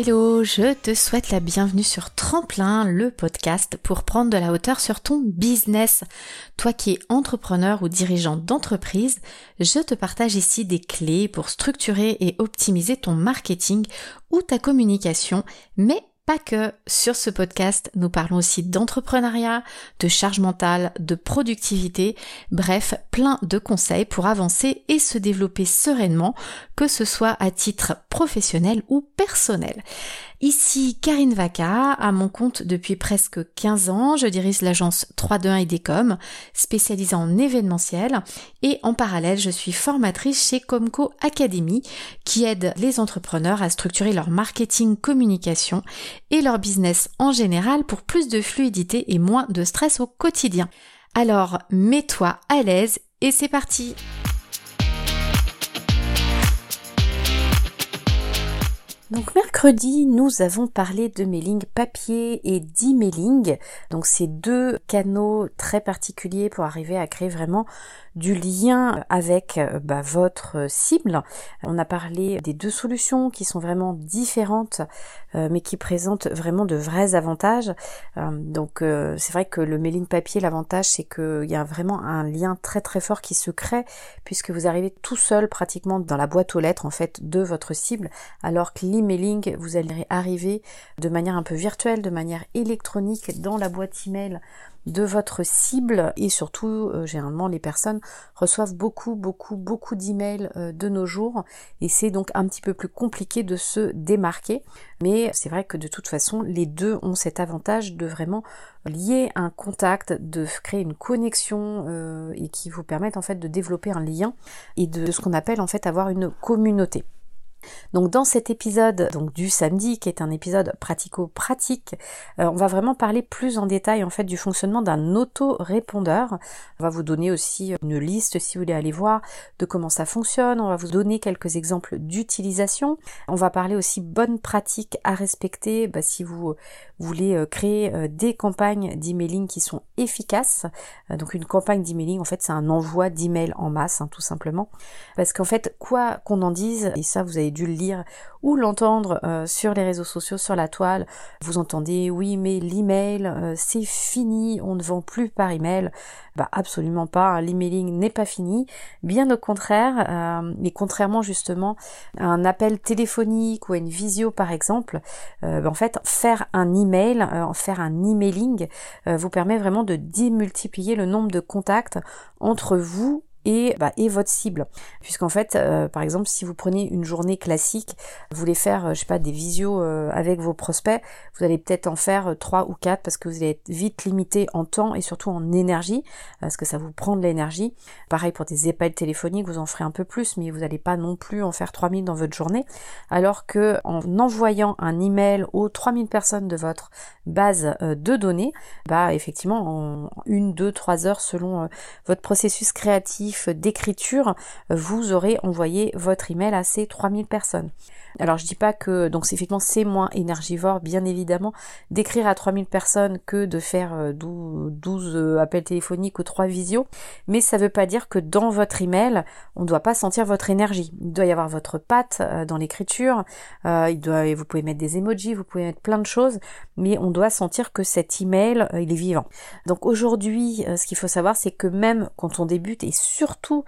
hello, je te souhaite la bienvenue sur Tremplin, le podcast pour prendre de la hauteur sur ton business. Toi qui es entrepreneur ou dirigeant d'entreprise, je te partage ici des clés pour structurer et optimiser ton marketing ou ta communication, mais pas que. Sur ce podcast, nous parlons aussi d'entrepreneuriat, de charge mentale, de productivité, bref, plein de conseils pour avancer et se développer sereinement, que ce soit à titre professionnel ou personnel. Ici Karine Vaca, à mon compte depuis presque 15 ans, je dirige l'agence 321 IDECOM, spécialisée en événementiel, et en parallèle, je suis formatrice chez Comco Academy, qui aide les entrepreneurs à structurer leur marketing communication et leur business en général pour plus de fluidité et moins de stress au quotidien. Alors, mets-toi à l'aise et c'est parti! Donc mercredi, nous avons parlé de mailing papier et d'emailing. Donc ces deux canaux très particuliers pour arriver à créer vraiment du lien avec euh, bah, votre cible. On a parlé des deux solutions qui sont vraiment différentes euh, mais qui présentent vraiment de vrais avantages. Euh, donc c'est vrai que le mailing papier, l'avantage c'est qu'il y a vraiment un lien très très fort qui se crée puisque vous arrivez tout seul pratiquement dans la boîte aux lettres en fait de votre cible alors que l'emailing vous allez arriver de manière un peu virtuelle, de manière électronique dans la boîte email de votre cible. Et surtout euh, généralement les personnes reçoivent beaucoup beaucoup beaucoup d'emails euh, de nos jours. Et c'est donc un petit peu plus compliqué de se démarquer. Mais c'est vrai que de toute façon les deux ont cet avantage de vraiment lier un contact, de créer une connexion euh, et qui vous permettent en fait de développer un lien et de ce qu'on appelle en fait avoir une communauté. Donc dans cet épisode donc du samedi qui est un épisode pratico-pratique, euh, on va vraiment parler plus en détail en fait du fonctionnement d'un auto-répondeur. On va vous donner aussi une liste si vous voulez aller voir de comment ça fonctionne, on va vous donner quelques exemples d'utilisation. On va parler aussi bonnes pratiques à respecter bah, si vous voulez euh, créer euh, des campagnes d'emailing qui sont efficaces. donc une campagne d'emailing en fait c'est un envoi d'email en masse hein, tout simplement. Parce qu'en fait quoi qu'on en dise, et ça vous avez dû le lire ou l'entendre euh, sur les réseaux sociaux, sur la toile. Vous entendez oui mais l'email euh, c'est fini, on ne vend plus par email. Bah absolument pas, hein. l'emailing n'est pas fini. Bien au contraire, euh, mais contrairement justement à un appel téléphonique ou à une visio par exemple, bah, en fait faire un email, faire un emailing vous permet vraiment de démultiplier le nombre de contacts entre vous et, bah, et votre cible. Puisqu'en fait, euh, par exemple, si vous prenez une journée classique, vous voulez faire, euh, je sais pas, des visios euh, avec vos prospects, vous allez peut-être en faire trois ou quatre parce que vous allez être vite limité en temps et surtout en énergie, parce que ça vous prend de l'énergie. Pareil pour des épaules téléphoniques, vous en ferez un peu plus, mais vous n'allez pas non plus en faire 3000 dans votre journée. Alors que en envoyant un email aux 3000 personnes de votre base de données, bah effectivement en une, deux, trois heures selon votre processus créatif d'écriture, vous aurez envoyé votre email à ces 3000 personnes. Alors je dis pas que donc effectivement c'est moins énergivore bien évidemment d'écrire à 3000 personnes que de faire 12, euh, euh, appels téléphoniques ou 3 visios, mais ça veut pas dire que dans votre email, on doit pas sentir votre énergie. Il doit y avoir votre patte euh, dans l'écriture, il doit vous pouvez mettre des emojis, vous pouvez mettre plein de choses, mais on doit sentir que cet email il est vivant. Donc aujourd'hui, ce qu'il faut savoir c'est que même quand on débute et surtout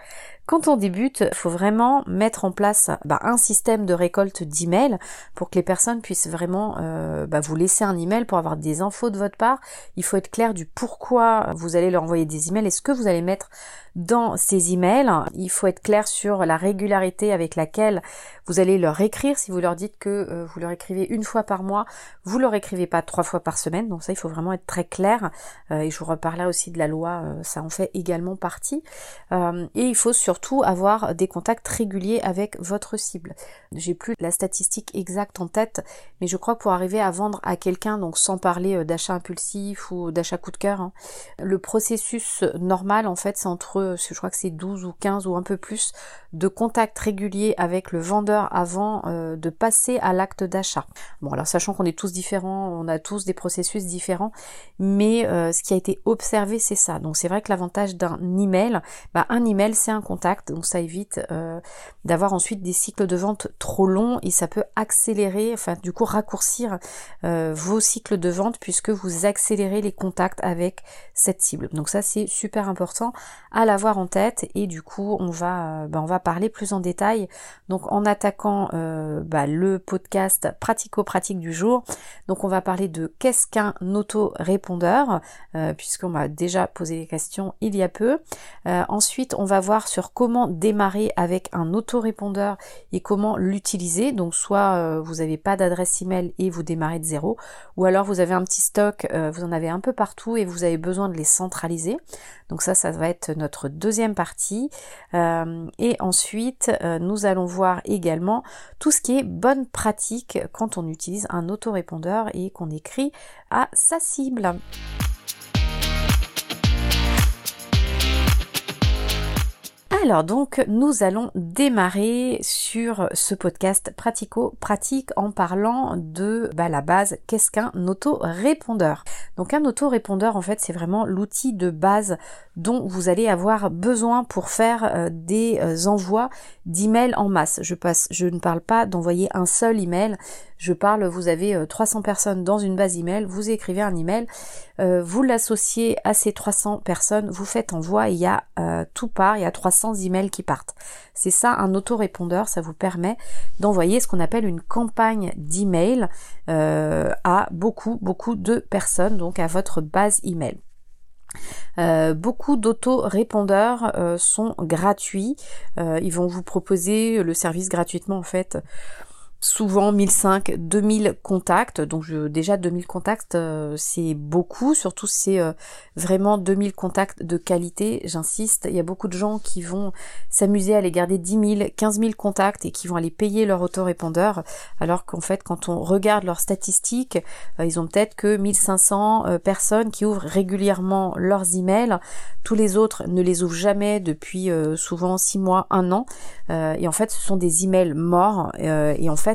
quand on débute, il faut vraiment mettre en place bah, un système de récolte d'emails pour que les personnes puissent vraiment euh, bah, vous laisser un email pour avoir des infos de votre part. Il faut être clair du pourquoi vous allez leur envoyer des emails et ce que vous allez mettre dans ces emails. Il faut être clair sur la régularité avec laquelle vous allez leur écrire. Si vous leur dites que euh, vous leur écrivez une fois par mois, vous leur écrivez pas trois fois par semaine. Donc ça, il faut vraiment être très clair. Euh, et je vous reparlerai aussi de la loi, euh, ça en fait également partie. et il faut surtout avoir des contacts réguliers avec votre cible. J'ai plus la statistique exacte en tête, mais je crois que pour arriver à vendre à quelqu'un, donc sans parler d'achat impulsif ou d'achat coup de cœur, hein, le processus normal en fait c'est entre je crois que c'est 12 ou 15 ou un peu plus de contact régulier avec le vendeur avant euh, de passer à l'acte d'achat. Bon alors sachant qu'on est tous différents, on a tous des processus différents, mais euh, ce qui a été observé c'est ça. Donc c'est vrai que l'avantage d'un email, bah, un email c'est un contact, donc ça évite euh, d'avoir ensuite des cycles de vente trop longs et ça peut accélérer, enfin du coup raccourcir vos cycles de vente puisque vous accélérez les contacts avec cette cible. Donc ça c'est super important à l'avoir en tête et du coup on va, bah, on va parler plus en détail. Donc en attaquant euh, bah, le podcast pratico-pratique du jour, donc on va parler de qu'est-ce qu'un auto-répondeur, euh, puisqu'on m'a déjà posé des questions il y a peu. Euh, ensuite, on va voir sur comment démarrer avec un auto-répondeur et comment l'utiliser. Donc soit vous n'avez pas d'adresse email et vous démarrez de zéro, ou alors vous avez un petit stock, vous en avez un peu partout et vous avez besoin de les centraliser. Donc ça, ça va être notre deuxième partie. et ensuite, nous allons voir également tout ce qui est bonne pratique quand on utilise un autorépondeur et qu'on écrit à sa cible. Alors donc nous allons démarrer sur ce podcast pratico-pratique en parlant de bah, la base qu'est-ce qu'un autorépondeur? Donc un autorépondeur en fait c'est vraiment l'outil de base dont vous allez avoir besoin pour faire euh, des euh, envois d'emails en masse. Je, passe, je ne parle pas d'envoyer un seul email, je parle, vous avez 300 euh, personnes dans une base email, vous écrivez un email, euh, vous l'associez à ces 300 personnes, vous faites envoi, il y a euh, tout part, il y a 300 emails qui partent. C'est ça un autorépondeur, ça vous permet d'envoyer ce qu'on appelle une campagne d'email à beaucoup, beaucoup de personnes, donc à votre base email. beaucoup d'autorépondeurs sont gratuits. ils vont vous proposer le service gratuitement en fait souvent 1005, 2000 contacts. Donc je, déjà 2000 contacts, euh, c'est beaucoup, surtout c'est euh, vraiment 2000 contacts de qualité, j'insiste. Il y a beaucoup de gens qui vont s'amuser à aller garder 10 000, 15 000 contacts et qui vont aller payer leur autorépondeur, alors qu'en fait quand on regarde leurs statistiques, euh, ils ont peut-être que 1500 personnes qui ouvrent régulièrement leurs emails. Tous les autres ne les ouvrent jamais depuis souvent 6 mois, 1 an. et en fait ce sont des emails morts et en fait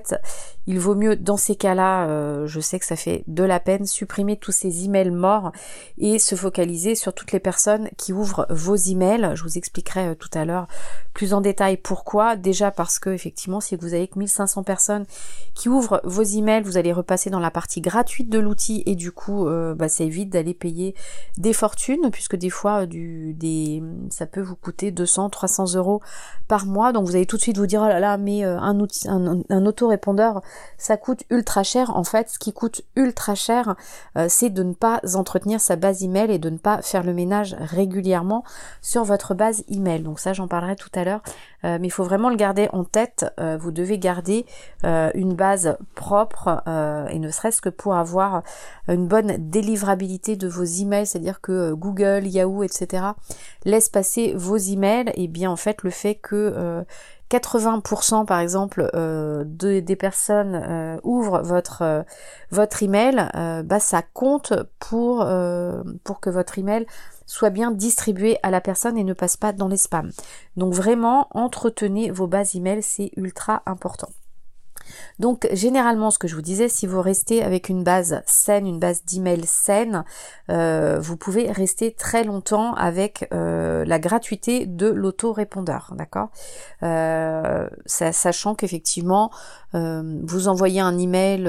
il vaut mieux dans ces cas-là, euh, je sais que ça fait de la peine, supprimer tous ces emails morts et se focaliser sur toutes les personnes qui ouvrent vos emails. Je vous expliquerai euh, tout à l'heure plus en détail pourquoi. Déjà parce que effectivement, si vous avez que 1500 personnes qui ouvrent vos emails, vous allez repasser dans la partie gratuite de l'outil et du coup, euh, bah, ça évite d'aller payer des fortunes puisque des fois, du, des, ça peut vous coûter 200, 300 euros par mois. Donc vous allez tout de suite vous dire oh là là, mais un, outil, un, autorépondeur ça coûte ultra cher. En fait, ce qui coûte ultra cher, euh, c'est de ne pas entretenir sa base email et de ne pas faire le ménage régulièrement sur votre base email. Donc ça, j'en parlerai tout à l'heure. Euh, mais il faut vraiment le garder en tête. Euh, vous devez garder une base propre et ne serait-ce que pour avoir une bonne délivrabilité de vos emails, c'est-à-dire que Google, Yahoo, etc. laissent passer vos emails. Et bien en fait, le fait que 80% par exemple euh, de, des personnes euh, ouvrent votre euh, votre email, bah ça compte pour pour que votre email soit bien distribué à la personne et ne passe pas dans les spams. Donc vraiment entretenez vos bases email, c'est ultra important. Donc généralement, ce que je vous disais, si vous restez avec une base saine, une base d'email saine, euh, vous pouvez rester très longtemps avec euh, la gratuité de l'autorépondeur, d'accord? Euh, Sachant qu'effectivement, vous envoyez un email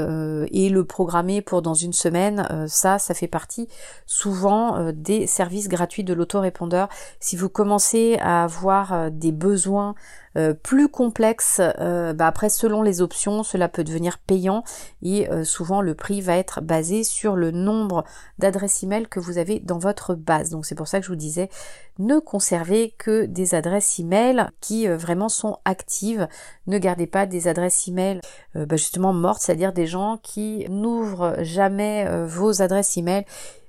et le programmer pour dans une semaine, ça, ça fait partie souvent des services gratuits de l'autorépondeur. Si vous commencez à avoir des besoins euh, plus complexe, euh, bah après selon les options, cela peut devenir payant et euh, souvent le prix va être basé sur le nombre d'adresses email que vous avez dans votre base. Donc c'est pour ça que je vous disais, ne conservez que des adresses email qui vraiment sont actives. Ne gardez pas des adresses email bah justement mortes, c'est-à-dire des gens qui n'ouvrent jamais vos adresses email.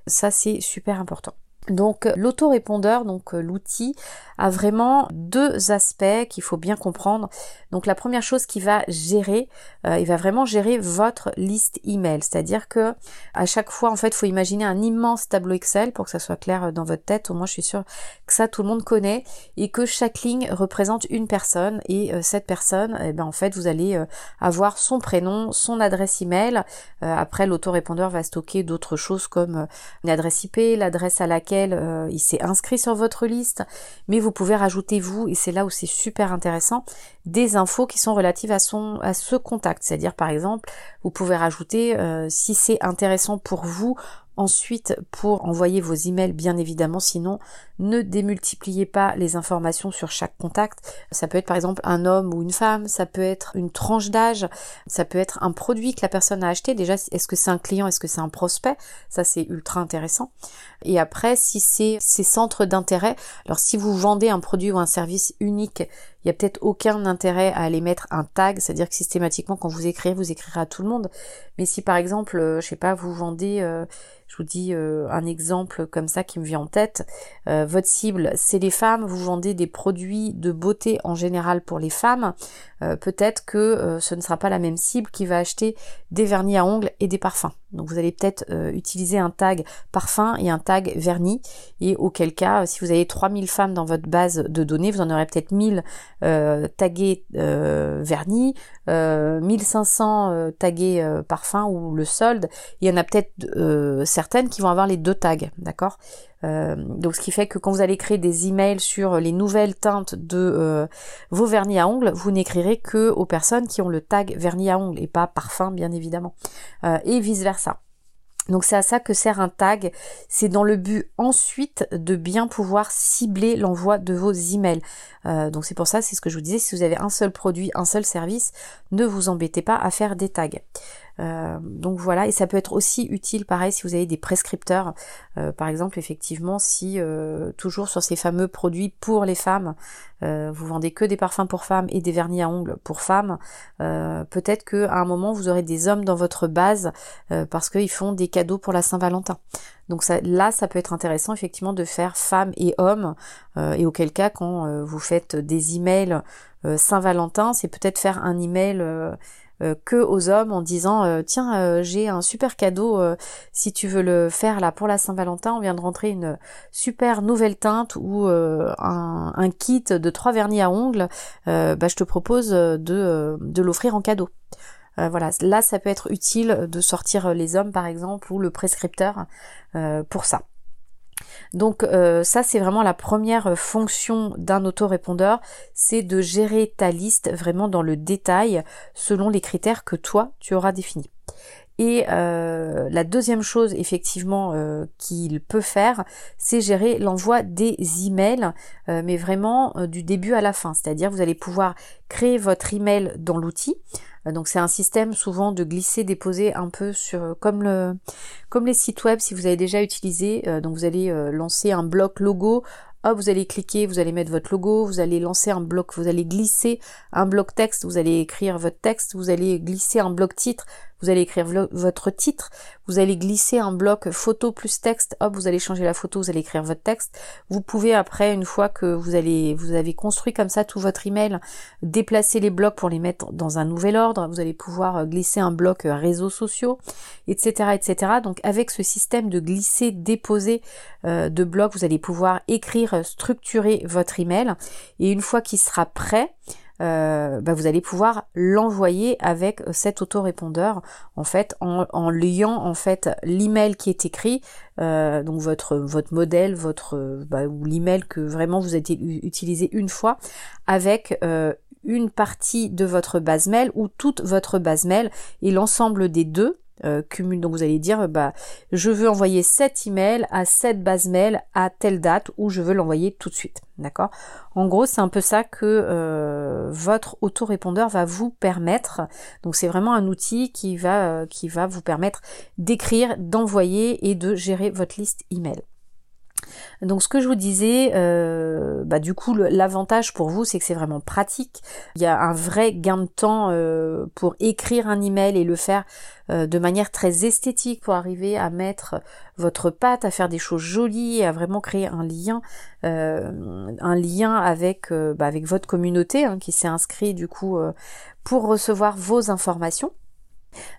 Ça c'est super important. Donc l'autorépondeur, donc l'outil, a vraiment deux aspects qu'il faut bien comprendre. Donc la première chose qu'il va gérer, euh, il va vraiment gérer votre liste email, c'est-à-dire que à chaque fois en fait, il faut imaginer un immense tableau Excel pour que ça soit clair dans votre tête. Au moins, je suis sûre que ça tout le monde connaît et que chaque ligne représente une personne et euh, cette personne, eh ben en fait, vous allez euh, avoir son prénom, son adresse email. après, l'autorépondeur va stocker d'autres choses comme une adresse IP, l'adresse à laquelle il s'est inscrit sur votre liste, mais vous vous pouvez rajouter vous, et c'est là où c'est super intéressant, des infos qui sont relatives à son à ce contact. C'est-à-dire par exemple, vous pouvez rajouter euh, si c'est intéressant pour vous Ensuite, pour envoyer vos emails, bien évidemment, sinon, ne démultipliez pas les informations sur chaque contact. Ça peut être par exemple un homme ou une femme, ça peut être une tranche d'âge, ça peut être un produit que la personne a acheté. Déjà, est-ce que c'est un client, est-ce que c'est un prospect? Ça, c'est ultra intéressant. Et après, si c'est ces centres d'intérêt, alors si vous vendez un produit ou un service unique, n'y a peut-être aucun intérêt à aller mettre un tag, c'est-à-dire que systématiquement quand vous écrivez, vous écrirez à tout le monde. Mais si par exemple, euh, je sais pas, vous vendez euh, je vous dis euh, un exemple comme ça qui me vient en tête. Votre cible, c'est les femmes. Vous vendez des produits de beauté en général pour les femmes. Peut-être que ce ne sera pas la même cible qui va acheter des vernis à ongles et des parfums. Donc vous allez peut-être utiliser un tag parfum et un tag vernis. Et auquel cas, si vous avez 3000 femmes dans votre base de données, vous en aurez peut-être 1000 tagués vernis, 1500 tagués parfum ou le solde. Il y en a peut-être certaines qui vont avoir les deux tags, d'accord? Euh, Donc ce qui fait que quand vous allez créer des emails sur les nouvelles teintes de euh, vos vernis à ongles, vous n'écrirez que aux personnes qui ont le tag vernis à ongles et pas parfum bien évidemment, euh, et vice versa. Donc c'est à ça que sert un tag. C'est dans le but ensuite de bien pouvoir cibler l'envoi de vos emails. Euh, donc c'est pour ça, c'est ce que je vous disais, si vous avez un seul produit, un seul service, ne vous embêtez pas à faire des tags. Euh, donc voilà, et ça peut être aussi utile, pareil, si vous avez des prescripteurs. Euh, par exemple, effectivement, si euh, toujours sur ces fameux produits pour les femmes, vous vendez que des parfums pour femmes et des vernis à ongles pour femmes, peut-être que à un moment vous aurez des hommes dans votre base parce qu'ils font des cadeaux pour la Saint-Valentin. Donc là, ça peut être intéressant effectivement de faire femmes et hommes, et auquel cas, quand vous faites des emails Saint-Valentin, c'est peut-être faire un email euh, que aux hommes en disant euh, tiens euh, j'ai un super cadeau si tu veux le faire là pour la Saint-Valentin on vient de rentrer une super nouvelle teinte ou un, un, kit de trois vernis à ongles bah, je te propose de, de l'offrir en cadeau voilà, là ça peut être utile de sortir les hommes par exemple ou le prescripteur pour ça. Donc euh, ça c'est vraiment la première fonction d'un autorépondeur, c'est de gérer ta liste vraiment dans le détail selon les critères que toi tu auras définis. Et euh, la deuxième chose effectivement euh, qu'il peut faire, c'est gérer l'envoi des emails, mais vraiment du début à la fin. C'est-à-dire vous allez pouvoir créer votre email dans l'outil. Euh, donc c'est un système souvent de glisser, déposer un peu sur comme le comme les sites web si vous avez déjà utilisé. Euh, donc vous allez euh, lancer un bloc logo. Hop, vous allez cliquer, vous allez mettre votre logo, vous allez lancer un bloc, vous allez glisser un bloc texte, vous allez écrire votre texte, vous allez glisser un bloc titre, vous allez écrire votre titre, vous allez glisser un bloc photo plus texte, hop, vous allez changer la photo, vous allez écrire votre texte. Vous pouvez après, une fois que vous allez, vous avez construit comme ça tout votre email, déplacer les blocs pour les mettre dans un nouvel ordre. Vous allez pouvoir euh, glisser un bloc euh, réseaux sociaux, etc., etc. Donc avec ce système de glisser, déposer euh, de blocs, vous allez pouvoir écrire, structurer votre email. Et une fois qu'il sera prêt, euh, bah, vous allez pouvoir l'envoyer avec cet autorépondeur en fait en, liant en fait l'email qui est écrit euh, donc votre votre modèle votre bah, ou l'email que vraiment vous avez utilisé une fois avec euh, une partie de votre base mail ou toute votre base mail et l'ensemble des deux euh, cumule. Donc vous allez dire, bah, je veux envoyer cet email à cette base mail à telle date ou je veux l'envoyer tout de suite. D'accord? En gros, c'est un peu ça que euh, votre autorépondeur va vous permettre. Donc c'est vraiment un outil qui va, euh, qui va vous permettre d'écrire, d'envoyer et de gérer votre liste email. Donc ce que je vous disais, euh, bah, du coup l'avantage pour vous c'est que c'est vraiment pratique. Il y a un vrai gain de temps euh, pour écrire un email et le faire euh, de manière très esthétique pour arriver à mettre votre patte, à faire des choses jolies, à vraiment créer un lien, un lien avec bah, votre communauté hein, qui s'est inscrit du coup pour recevoir vos informations.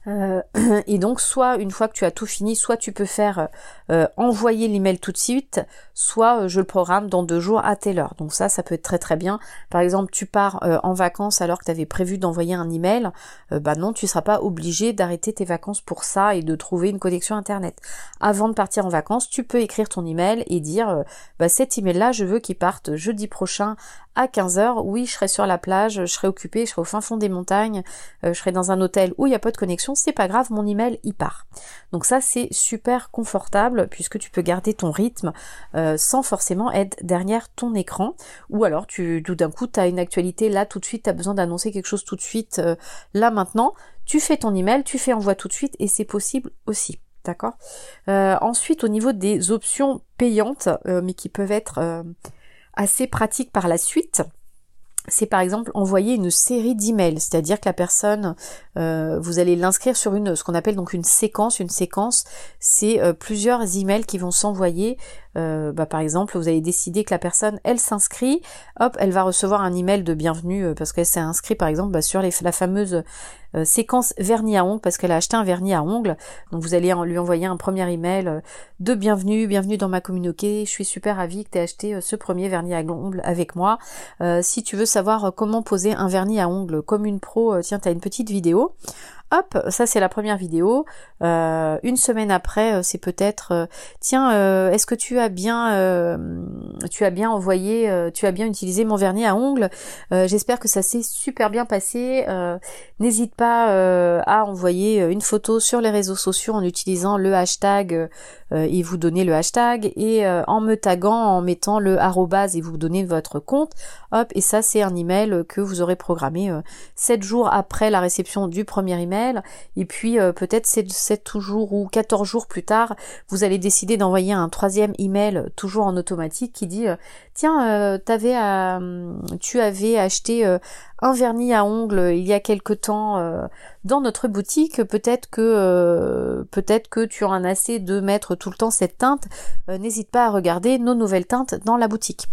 Euh, et donc soit une fois que tu as tout fini, soit tu peux faire euh, envoyer l'email tout de suite, soit euh, je le programme dans deux jours à telle heure. Donc ça, ça peut être très très bien. Par exemple, tu pars en vacances alors que tu avais prévu d'envoyer un email, bah non, tu seras pas obligé d'arrêter tes vacances pour ça et de trouver une connexion internet. Avant de partir en vacances, tu peux écrire ton email et dire bah cet email là, je veux qu'il parte jeudi prochain à 15h. Oui, je serai sur la plage, je serai occupé, je serai au fin fond des montagnes, je serai dans un hôtel où il n'y a pas de connexion, c'est pas grave, mon email y part. Donc ça c'est super confortable puisque tu peux garder ton rythme euh, sans forcément être derrière ton écran. Ou alors tu tout d'un coup tu as une actualité là tout de suite, tu as besoin d'annoncer quelque chose tout de suite euh, là maintenant. Tu fais ton email, tu fais envoi tout de suite et c'est possible aussi. D'accord? Euh, Ensuite au niveau des options payantes, mais qui peuvent être assez pratiques par la suite c'est par exemple envoyer une série d'emails, c'est-à-dire que la personne, euh, vous allez l'inscrire sur une, ce qu'on appelle donc une séquence. Une séquence, c'est euh, plusieurs emails qui vont s'envoyer. Euh, bah, par exemple, vous avez décidé que la personne, elle s'inscrit, hop, elle va recevoir un email de bienvenue parce qu'elle s'est inscrite, par exemple, bah, sur la fameuse séquence vernis à ongles parce qu'elle a acheté un vernis à ongles. Donc vous allez lui envoyer un premier email de bienvenue, bienvenue dans ma communauté. Je suis super ravie que tu aies acheté ce premier vernis à ongles avec moi. si tu veux savoir euh, comment poser un vernis à ongles comme une pro, euh, tiens, tu une petite vidéo. Hop, ça c'est la première vidéo. Euh, une semaine après, c'est peut-être tiens, est-ce que tu as bien tu as bien envoyé, tu as bien utilisé mon vernis à ongles? J'espère que ça s'est super bien passé. N'hésite pas à envoyer une photo sur les réseaux sociaux en utilisant le hashtag et vous donnez le hashtag et en me taguant en mettant le arrobase et vous donnez votre compte. Hop, et ça c'est un email que vous aurez programmé 7 jours après la réception du premier email et puis euh, peut-être 7, jours ou 14 jours plus tard, vous allez décider d'envoyer un troisième email toujours en automatique qui dit euh, tiens, euh, tu avais acheté un vernis à ongles il y a quelque temps dans notre boutique, peut-être que peut-être que tu en as assez de mettre tout le temps cette teinte, n'hésite pas à regarder nos nouvelles teintes dans la boutique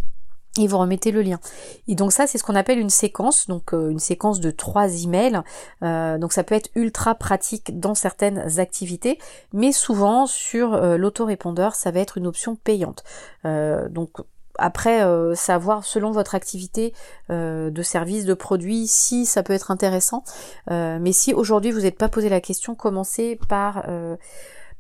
et vous remettez le lien. Et donc ça, c'est ce qu'on appelle une séquence, donc euh, une séquence de trois emails. Euh, donc ça peut être ultra pratique dans certaines activités, mais souvent sur euh, l'autorépondeur, ça va être une option payante. donc après, savoir selon votre activité de service, de produit, si ça peut être intéressant. mais si aujourd'hui vous n'êtes pas posé la question, commencez par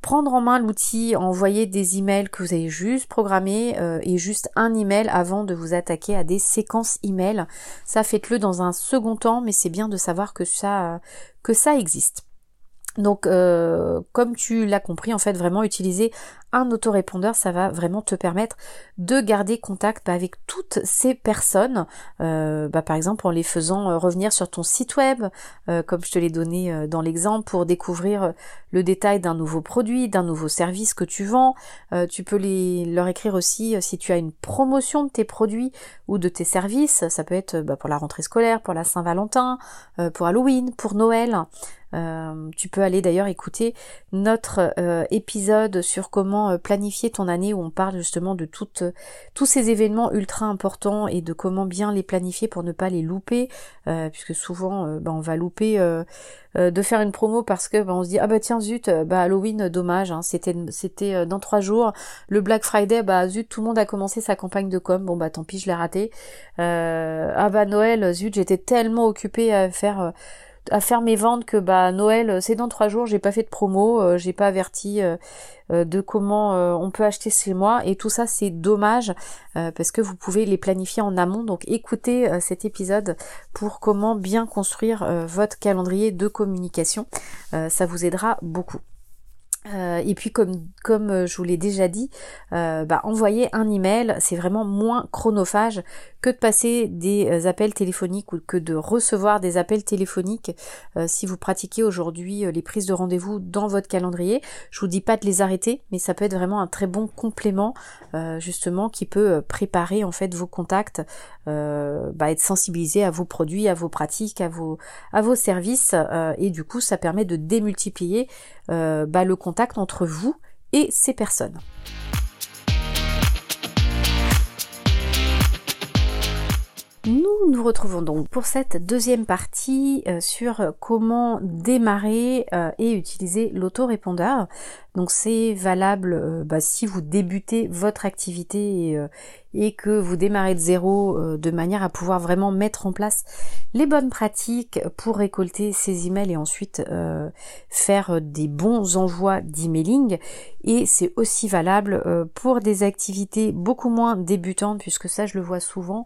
prendre en main l'outil, envoyer des emails que vous avez juste programmés euh, et juste un email avant de vous attaquer à des séquences emails. Ça faites-le dans un second temps, mais c'est bien de savoir que ça que ça existe. Donc, euh, comme tu l'as compris, en fait, vraiment utiliser un autorépondeur, ça va vraiment te permettre de garder contact bah, avec toutes ces personnes, euh, bah, par exemple en les faisant euh, revenir sur ton site web, comme je te l'ai donné dans l'exemple, pour découvrir le détail d'un nouveau produit, d'un nouveau service que tu vends. tu peux leur écrire aussi si tu as une promotion de tes produits ou de tes services. Ça peut être bah, pour la rentrée scolaire, pour la Saint-Valentin, pour Halloween, pour Noël. Euh, tu peux aller d'ailleurs écouter notre euh, épisode sur comment euh, planifier ton année où on parle justement de toutes, tous ces événements ultra importants et de comment bien les planifier pour ne pas les louper, puisque souvent bah, on va louper de faire une promo parce que bah, on se dit ah bah tiens zut bah Halloween dommage hein, c'était c'était dans trois jours. Le Black Friday bah zut tout le monde a commencé sa campagne de com. Bon bah tant pis je l'ai raté. Ah bah Noël zut j'étais tellement occupée à faire à faire mes ventes que bah Noël euh, c'est dans trois jours, j'ai pas fait de promo, euh, j'ai pas averti euh, de comment on peut acheter chez moi et tout ça c'est dommage parce que vous pouvez les planifier en amont. Donc écoutez cet épisode pour comment bien construire votre calendrier de communication, ça vous aidera beaucoup. Et puis comme je vous l'ai déjà dit, bah, envoyer un email c'est vraiment moins chronophage de passer des appels téléphoniques ou que de recevoir des appels téléphoniques si vous pratiquez aujourd'hui les prises de rendez-vous dans votre calendrier. Je vous dis pas de les arrêter, mais ça peut être vraiment un très bon complément justement qui peut préparer en fait vos contacts, bah, être sensibilisé à vos produits, à vos pratiques, à vos à vos services et du coup ça permet de démultiplier bah, le contact entre vous et ces personnes. Nous nous retrouvons donc pour cette deuxième partie euh, sur comment démarrer euh, et utiliser l'autorépondeur. Donc c'est valable euh, bah, si vous débutez votre activité et, que vous démarrez de zéro de manière à pouvoir vraiment mettre en place les bonnes pratiques pour récolter ces emails et ensuite faire des bons envois d'emailing. Et c'est aussi valable pour des activités beaucoup moins débutantes puisque ça je le vois souvent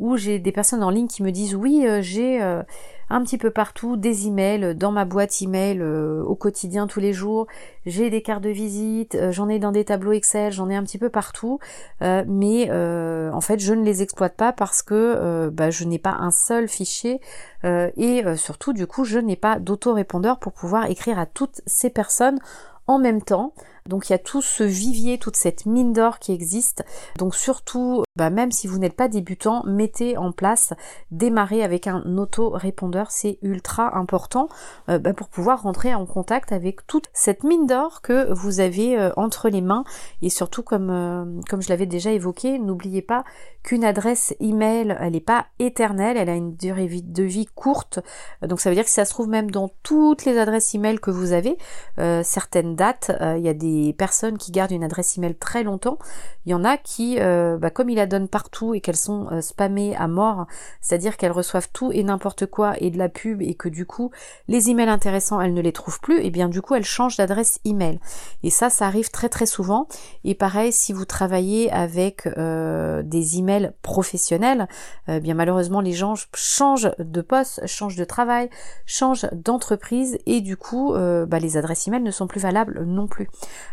où j'ai des personnes en ligne qui me disent oui euh, j'ai euh, un petit peu partout des emails dans ma boîte email euh, au quotidien tous les jours. J'ai des cartes de visite j'en ai dans des tableaux Excel j'en ai un petit peu partout. Mais en fait je ne les exploite pas parce que bah, je n'ai pas un seul fichier. Et surtout du coup je n'ai pas d'autorépondeur pour pouvoir écrire à toutes ces personnes en même temps donc il y a tout ce vivier, toute cette mine d'or qui existe. Donc surtout, bah, même si vous n'êtes pas débutant, mettez en place, démarrez avec un auto-répondeur, c'est ultra important euh, bah, pour pouvoir rentrer en contact avec toute cette mine d'or que vous avez euh, entre les mains. Et surtout, comme, euh, comme je l'avais déjà évoqué, n'oubliez pas qu'une adresse email, elle n'est pas éternelle, elle a une durée de vie courte. Donc ça veut dire que ça se trouve même dans toutes les adresses email que vous avez, certaines dates, il y a des personnes qui gardent une adresse email très longtemps. Il y en a qui, euh, bah, comme ils la donnent partout et qu'elles sont euh, spammées à mort, c'est-à-dire qu'elles reçoivent tout et n'importe quoi et de la pub et que du coup les emails intéressants elles ne les trouvent plus, et bien du coup elles changent d'adresse email. Et ça, ça arrive très très souvent. Et pareil, si vous travaillez avec euh, des emails professionnels, bien malheureusement les gens changent de poste, changent de travail, changent d'entreprise et du coup bah, les adresses email ne sont plus valables non plus.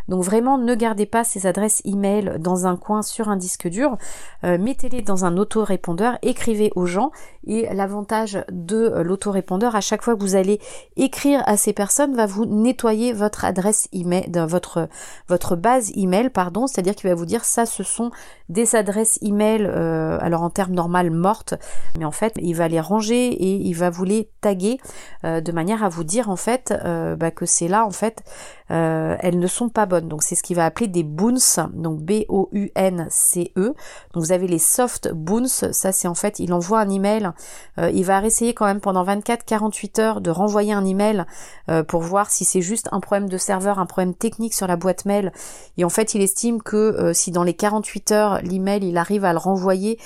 Donc vraiment, ne gardez pas ces adresses email dans un coin sur un disque dur. Euh, mettez-les dans un autorépondeur, écrivez aux gens. Et l'avantage de l'autorépondeur, à chaque fois que vous allez écrire à ces personnes, va vous nettoyer votre adresse email, votre votre base email, pardon. C'est-à-dire qu'il va vous dire ça, ce sont des adresses email, euh, alors en termes normal mortes, mais en fait, il va les ranger et il va vous les taguer de manière à vous dire en fait bah, que c'est là en fait elles ne sont pas bonnes. Donc c'est ce qu'il va appeler des boons, donc B-O-U-N-C-E. Donc vous avez les soft boons, ça c'est en fait, il envoie un email, euh, il va essayer quand même pendant 24-48 heures de renvoyer un email euh, pour voir si c'est juste un problème de serveur, un problème technique sur la boîte mail. Et en fait, il estime que euh, si dans les 48 heures l'email il arrive à le renvoyer,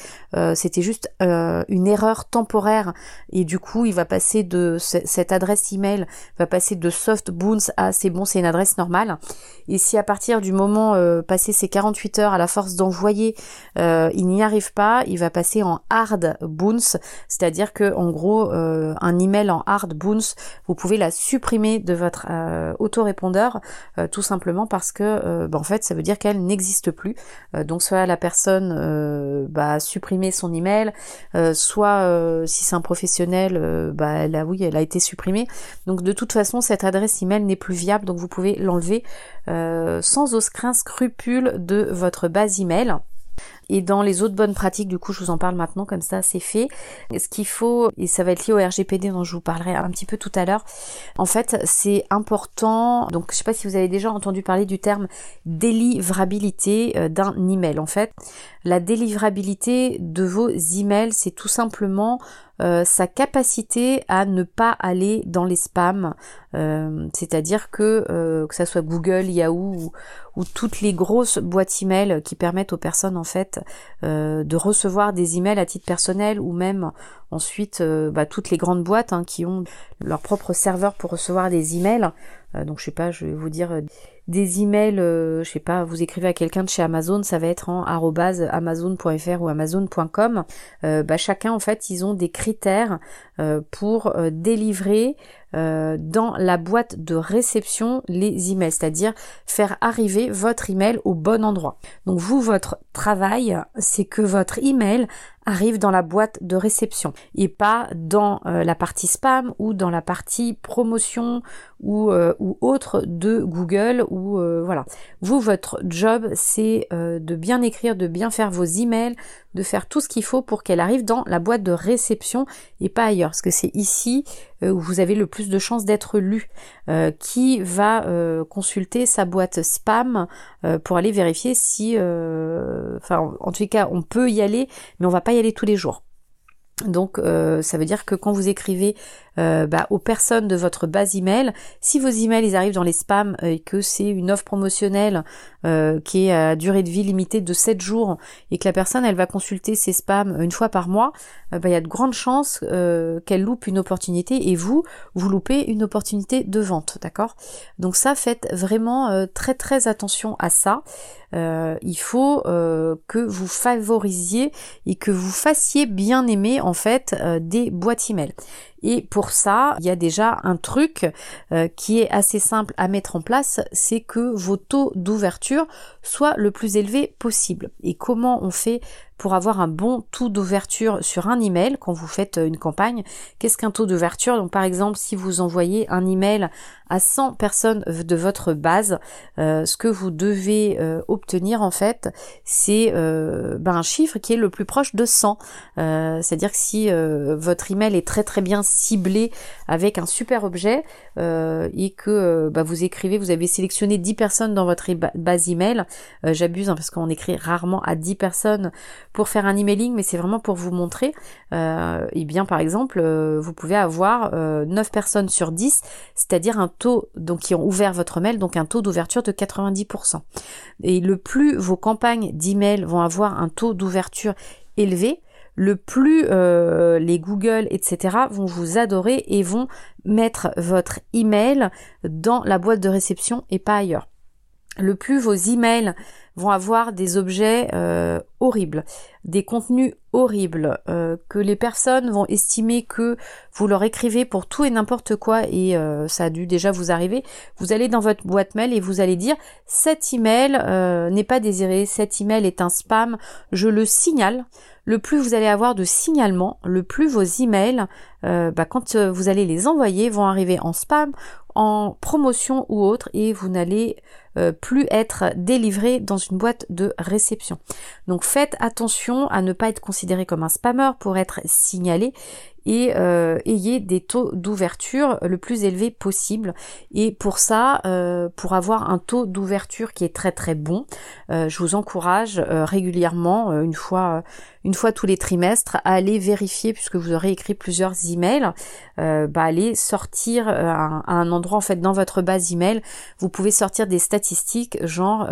c'était juste une erreur temporaire. Et du coup il va passer de cette adresse email va passer de soft boons à c'est bon c'est une adresse normale. Et si à partir du moment euh, passé ces 48 heures à la force d'envoyer, euh, il n'y arrive pas, il va passer en hard bounce, c'est-à-dire que en gros euh, un email en hard bounce, vous pouvez la supprimer de votre autorépondeur tout simplement parce que bah, en fait ça veut dire qu'elle n'existe plus. donc soit la personne bah, a supprimé son email, soit si c'est un professionnel, bah elle a oui elle a été supprimée. Donc de toute façon cette adresse email n'est plus viable, donc vous pouvez l'enlever euh, sans aucun scrupule de votre base email. Et dans les autres bonnes pratiques, du coup, je vous en parle maintenant, comme ça, c'est fait. Ce qu'il faut, et ça va être lié au RGPD dont je vous parlerai un petit peu tout à l'heure. En fait, c'est important. Donc, je sais pas si vous avez déjà entendu parler du terme délivrabilité euh, d'un email. En fait, la délivrabilité de vos emails, c'est tout simplement euh, sa capacité à ne pas aller dans les spams, euh, c'est-à-dire que euh, que ça soit Google, Yahoo ou, ou, toutes les grosses boîtes email qui permettent aux personnes en fait de recevoir des emails à titre personnel ou même ensuite bah, toutes les grandes boîtes hein, qui ont leur propre serveur pour recevoir des emails. donc je sais pas, je vais vous dire des emails, euh, je sais pas, vous écrivez à quelqu'un de chez Amazon, ça va être en amazon.fr ou amazon.com. Euh, bah, chacun en fait, ils ont des critères euh, pour délivrer dans la boîte de réception les emails, c'est-à-dire faire arriver votre email au bon endroit. Donc vous, votre travail, c'est que votre email arrive dans la boîte de réception et pas dans euh, la partie spam ou dans la partie promotion ou, euh, ou autre de Google ou euh, voilà. Vous, votre job, c'est de bien écrire, de bien faire vos emails, de faire tout ce qu'il faut pour qu'elle arrive dans la boîte de réception et pas ailleurs, parce que c'est ici où vous avez le plus de chances d'être lu. qui va consulter sa boîte spam pour aller vérifier si, enfin, en tout cas, on peut y aller, mais on va pas y aller tous les jours. Donc euh, ça veut dire que quand vous écrivez euh, bah, aux personnes de votre base email, si vos emails ils arrivent dans les spams et que c'est une offre promotionnelle euh, qui est à durée de vie limitée de 7 jours et que la personne elle va consulter ses spams une fois par mois, bah, il y a de grandes chances qu'elle loupe une opportunité et vous, vous loupez une opportunité de vente, d'accord? Donc ça, faites vraiment très très attention à ça. il faut que vous favorisiez et que vous fassiez bien aimer en fait euh, des boîtes email. Et pour ça, il y a déjà un truc euh, qui est assez simple à mettre en place, c'est que vos taux d'ouverture soient le plus élevé possible. Et comment on fait pour avoir un bon taux d'ouverture sur un email quand vous faites euh, une campagne? Qu'est-ce qu'un taux d'ouverture? Donc par exemple, si vous envoyez un email à 100 personnes de votre base, euh, ce que vous devez euh, obtenir en fait, c'est ben, un chiffre qui est le plus proche de 100. C'est-à-dire que si votre email est très très bien ciblé avec un super objet et que ben, vous écrivez, vous avez sélectionné 10 personnes dans votre base email, j'abuse hein, parce qu'on écrit rarement à 10 personnes pour faire un emailing, mais c'est vraiment pour vous montrer. Euh, et bien par exemple, euh, vous pouvez avoir 9 euh, personnes sur 10, c'est-à-dire un taux donc qui ont ouvert votre mail, donc un taux d'ouverture de 90%. Et le plus vos campagnes d'email vont avoir un taux d'ouverture élevé, le plus les Google, etc. vont vous adorer et vont mettre votre email dans la boîte de réception et pas ailleurs. Le plus vos emails vont avoir des objets euh, horribles, des contenus horribles, euh, que les personnes vont estimer que vous leur écrivez pour tout et n'importe quoi, et euh, ça a dû déjà vous arriver, vous allez dans votre boîte mail et vous allez dire cet email n'est pas désiré, cet email est un spam, je le signale. Le plus vous allez avoir de signalements, le plus vos emails, bah, quand vous allez les envoyer, vont arriver en spam, en promotion ou autre, et vous n'allez euh, plus être délivré dans une boîte de réception. Donc faites attention à ne pas être considéré comme un spammer pour être signalé et euh, ayez des taux d'ouverture le plus élevé possible. Et pour ça, euh, pour avoir un taux d'ouverture qui est très très bon, euh, je vous encourage régulièrement, une fois une fois tous les trimestres, à aller vérifier puisque vous aurez écrit plusieurs emails, bah aller sortir à un, endroit en fait dans votre base email, vous pouvez sortir des statistiques genre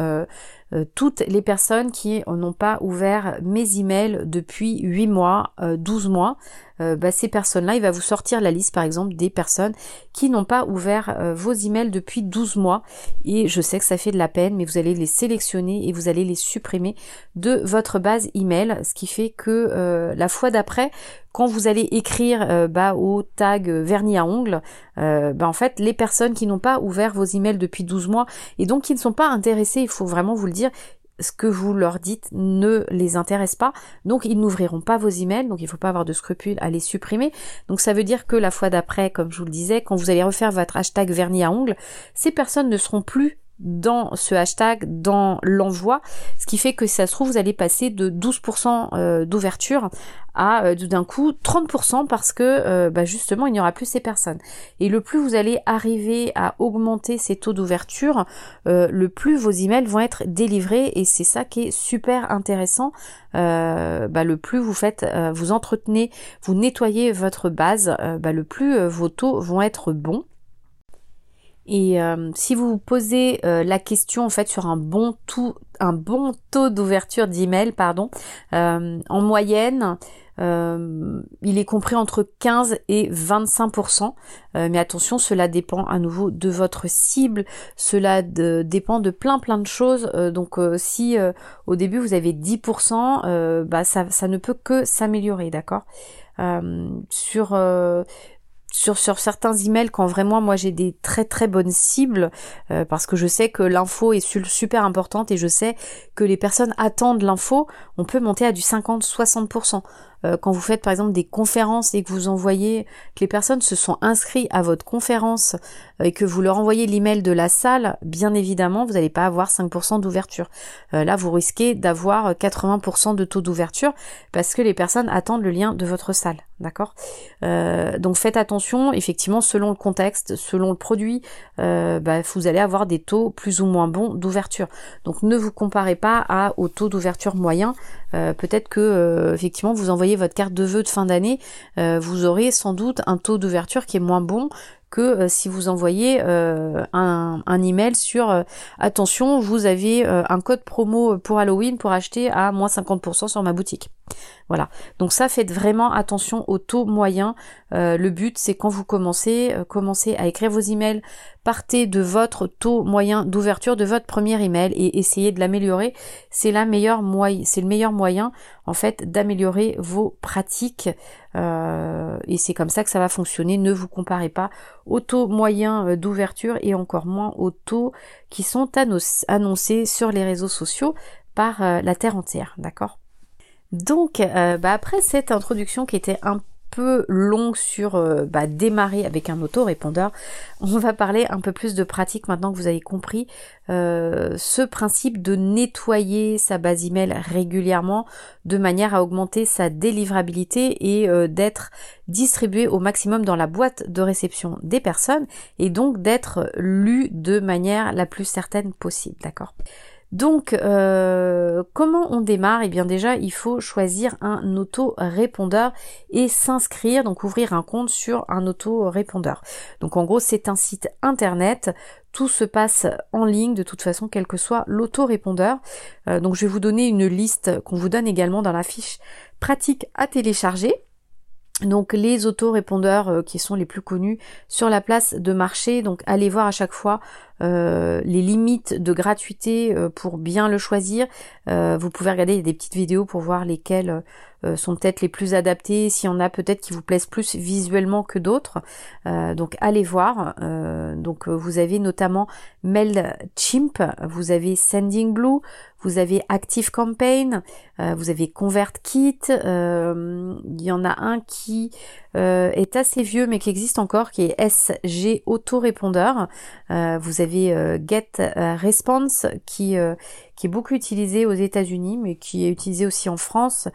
toutes les personnes qui n'ont pas ouvert mes emails depuis 8 mois, 12 mois, euh, bah, ces personnes-là, il va vous sortir la liste par exemple des personnes qui n'ont pas ouvert euh, vos emails depuis 12 mois. Et je sais que ça fait de la peine, mais vous allez les sélectionner et vous allez les supprimer de votre base email, ce qui fait que euh, la fois d'après, quand vous allez écrire bah, au tag vernis à ongles, bah, en fait, les personnes qui n'ont pas ouvert vos emails depuis 12 mois et donc qui ne sont pas intéressées, il faut vraiment vous le dire, ce que vous leur dites ne les intéresse pas, donc ils n'ouvriront pas vos emails, donc il ne faut pas avoir de scrupules à les supprimer. Donc ça veut dire que la fois d'après, comme je vous le disais, quand vous allez refaire votre hashtag vernis à ongles, ces personnes ne seront plus dans ce hashtag, dans l'envoi, ce qui fait que ça se trouve, vous allez passer de 12% euh, d'ouverture à euh, d'un coup 30% parce que euh, bah, justement il n'y aura plus ces personnes. Et le plus vous allez arriver à augmenter ces taux d'ouverture, le plus vos emails vont être délivrés et c'est ça qui est super intéressant. Bah, le plus vous faites, vous entretenez, vous nettoyez votre base, bah, le plus vos taux vont être bons. Et euh, si vous vous posez euh, la question en fait sur un bon, tout, un bon taux d'ouverture d'email, pardon, euh, en moyenne, il est compris entre 15 et 25%. mais attention, cela dépend à nouveau de votre cible, cela dépend de plein plein de choses. donc si au début vous avez 10%, bah ça, ça ne peut que s'améliorer, d'accord? Sur sur, sur certains emails quand vraiment moi j'ai des très très bonnes cibles euh, parce que je sais que l'info est super importante et je sais que les personnes attendent l'info, on peut monter à du 50-60%. Euh, quand vous faites par exemple des conférences et que vous envoyez, que les personnes se sont inscrites à votre conférence euh, et que vous leur envoyez l'email de la salle, bien évidemment, vous n'allez pas avoir 5% d'ouverture. Euh, là, vous risquez d'avoir 80% de taux d'ouverture parce que les personnes attendent le lien de votre salle. D'accord? Donc faites attention, effectivement, selon le contexte, selon le produit, bah, vous allez avoir des taux plus ou moins bons d'ouverture. Donc ne vous comparez pas à, au taux d'ouverture moyen. Peut-être que effectivement vous envoyez votre carte de vœux de fin d'année, euh, vous aurez sans doute un taux d'ouverture qui est moins bon que euh, si vous envoyez euh, un, un, email sur attention, vous avez un code promo pour Halloween pour acheter à moins 50% sur ma boutique. Voilà. Donc ça, faites vraiment attention au taux moyen. le but, c'est quand vous commencez, commencez à écrire vos emails, partez de votre taux moyen d'ouverture de votre premier email et essayez de l'améliorer. C'est la meilleure c'est le meilleur moyen en fait d'améliorer vos pratiques euh, et c'est comme ça que ça va fonctionner. Ne vous comparez pas au taux moyen euh, d'ouverture et encore moins aux taux qui sont annoncés sur les réseaux sociaux par euh, la terre entière, d'accord? Donc, bah après cette introduction qui était un peu longue sur euh, bah, démarrer avec un autorépondeur, on va parler un peu plus de pratique maintenant que vous avez compris euh, ce principe de nettoyer sa base email régulièrement de manière à augmenter sa délivrabilité et euh, d'être distribué au maximum dans la boîte de réception des personnes et donc d'être lu de manière la plus certaine possible, d'accord? Donc, euh, comment on démarre? Eh bien déjà, il faut choisir un auto-répondeur et s'inscrire, donc ouvrir un compte sur un auto-répondeur. Donc en gros, c'est un site internet. Tout se passe en ligne de toute façon, quel que soit l'auto-répondeur. Euh, donc je vais vous donner une liste qu'on vous donne également dans la fiche pratique à télécharger. Donc les autorépondeurs euh, qui sont les plus connus sur la place de marché, donc allez voir à chaque fois euh, les limites de gratuité euh, pour bien le choisir. vous pouvez regarder des petites vidéos pour voir lesquelles sont peut-être les plus adaptées, s'il y en a peut-être qui vous plaisent plus visuellement que d'autres. donc allez voir. donc vous avez notamment MailChimp, vous avez SendingBlue, vous avez Active Campaign, euh, vous avez ConvertKit, euh, il y en a un qui euh, est assez vieux mais qui existe encore, qui est SG Autorépondeur. vous avez Get Response qui, qui est beaucoup utilisé aux États-Unis mais qui est utilisé aussi en France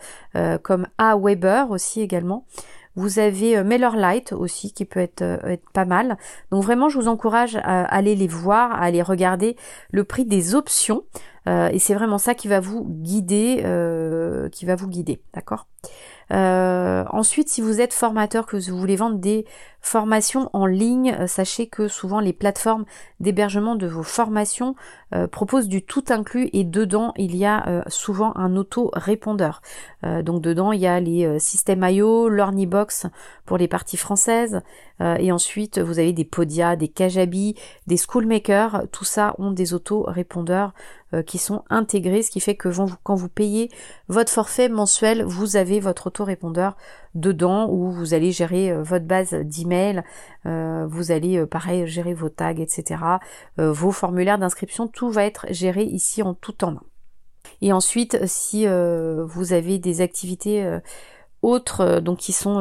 comme Aweber aussi également. Vous avez euh, MailerLite aussi qui peut être, euh, être, pas mal. Donc vraiment, je vous encourage à aller les voir, à aller regarder le prix des options. Euh, et c'est vraiment ça qui va vous guider, qui va vous guider, d'accord? Euh, ensuite, si vous êtes formateur, que vous voulez vendre des formations en ligne, euh, sachez que souvent les plateformes d'hébergement de vos formations euh, proposent du tout inclus et dedans il y a souvent un auto-répondeur. donc dedans il y a les systèmes IO, Learnybox pour les parties françaises et ensuite vous avez des Podia, des Kajabi, des Schoolmakers, tout ça ont des auto-répondeurs euh, qui sont intégrés, ce qui fait que quand vous payez votre forfait mensuel, vous avez votre autorépondeur dedans où vous allez gérer euh, votre base d'email, euh, vous allez pareil gérer vos tags, etc. vos formulaires d'inscription, tout va être géré ici en tout en main. Et ensuite, si vous avez des activités autres, donc qui sont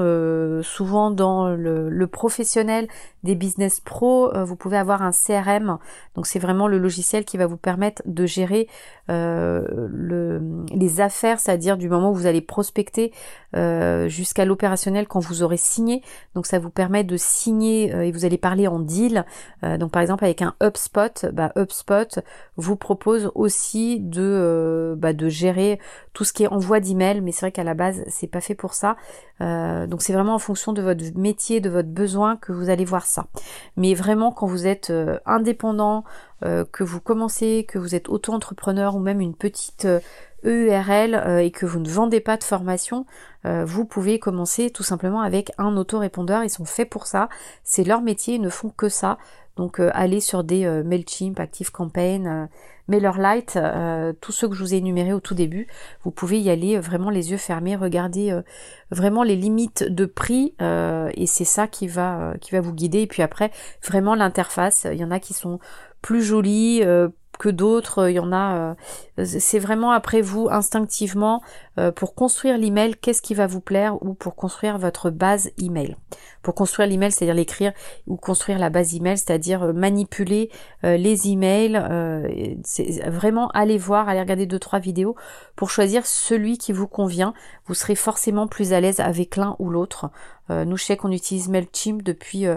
souvent dans le, professionnel, des business pro, euh, vous pouvez avoir un CRM. Donc c'est vraiment le logiciel qui va vous permettre de gérer euh, le, les affaires, c'est-à-dire du moment où vous allez prospecter euh, jusqu'à l'opérationnel quand vous aurez signé. Donc ça vous permet de signer et vous allez parler en deal. donc par exemple avec un HubSpot, bah, HubSpot vous propose aussi de, bah, de gérer tout ce qui est envoi d'email, mais c'est vrai qu'à la base c'est pas fait pour ça. donc c'est vraiment en fonction de votre métier, de votre besoin que vous allez voir mais vraiment, quand vous êtes euh, indépendant, euh, que vous commencez, que vous êtes auto-entrepreneur ou même une petite EURL euh, e et que vous ne vendez pas de formation, vous pouvez commencer tout simplement avec un autorépondeur. Ils sont faits pour ça. C'est leur métier, ils ne font que ça. Donc allez sur des Mailchimp, ActiveCampaign, MailerLite, euh, tous ceux que je vous ai énumérés au tout début, vous pouvez y aller vraiment les yeux fermés, regarder vraiment les limites de prix et c'est ça qui va qui va vous guider. Et puis après, vraiment l'interface, il y en a qui sont plus jolies, que d'autres, il y en a. Euh, c'est vraiment après vous instinctivement euh, pour construire l'email, qu'est-ce qui va vous plaire ou pour construire votre base email. Pour construire l'email, c'est-à-dire l'écrire ou construire la base email, c'est-à-dire euh, manipuler les emails. c'est vraiment aller voir, aller regarder deux trois vidéos pour choisir celui qui vous convient. Vous serez forcément plus à l'aise avec l'un ou l'autre. nous, je sais qu'on utilise Mailchimp depuis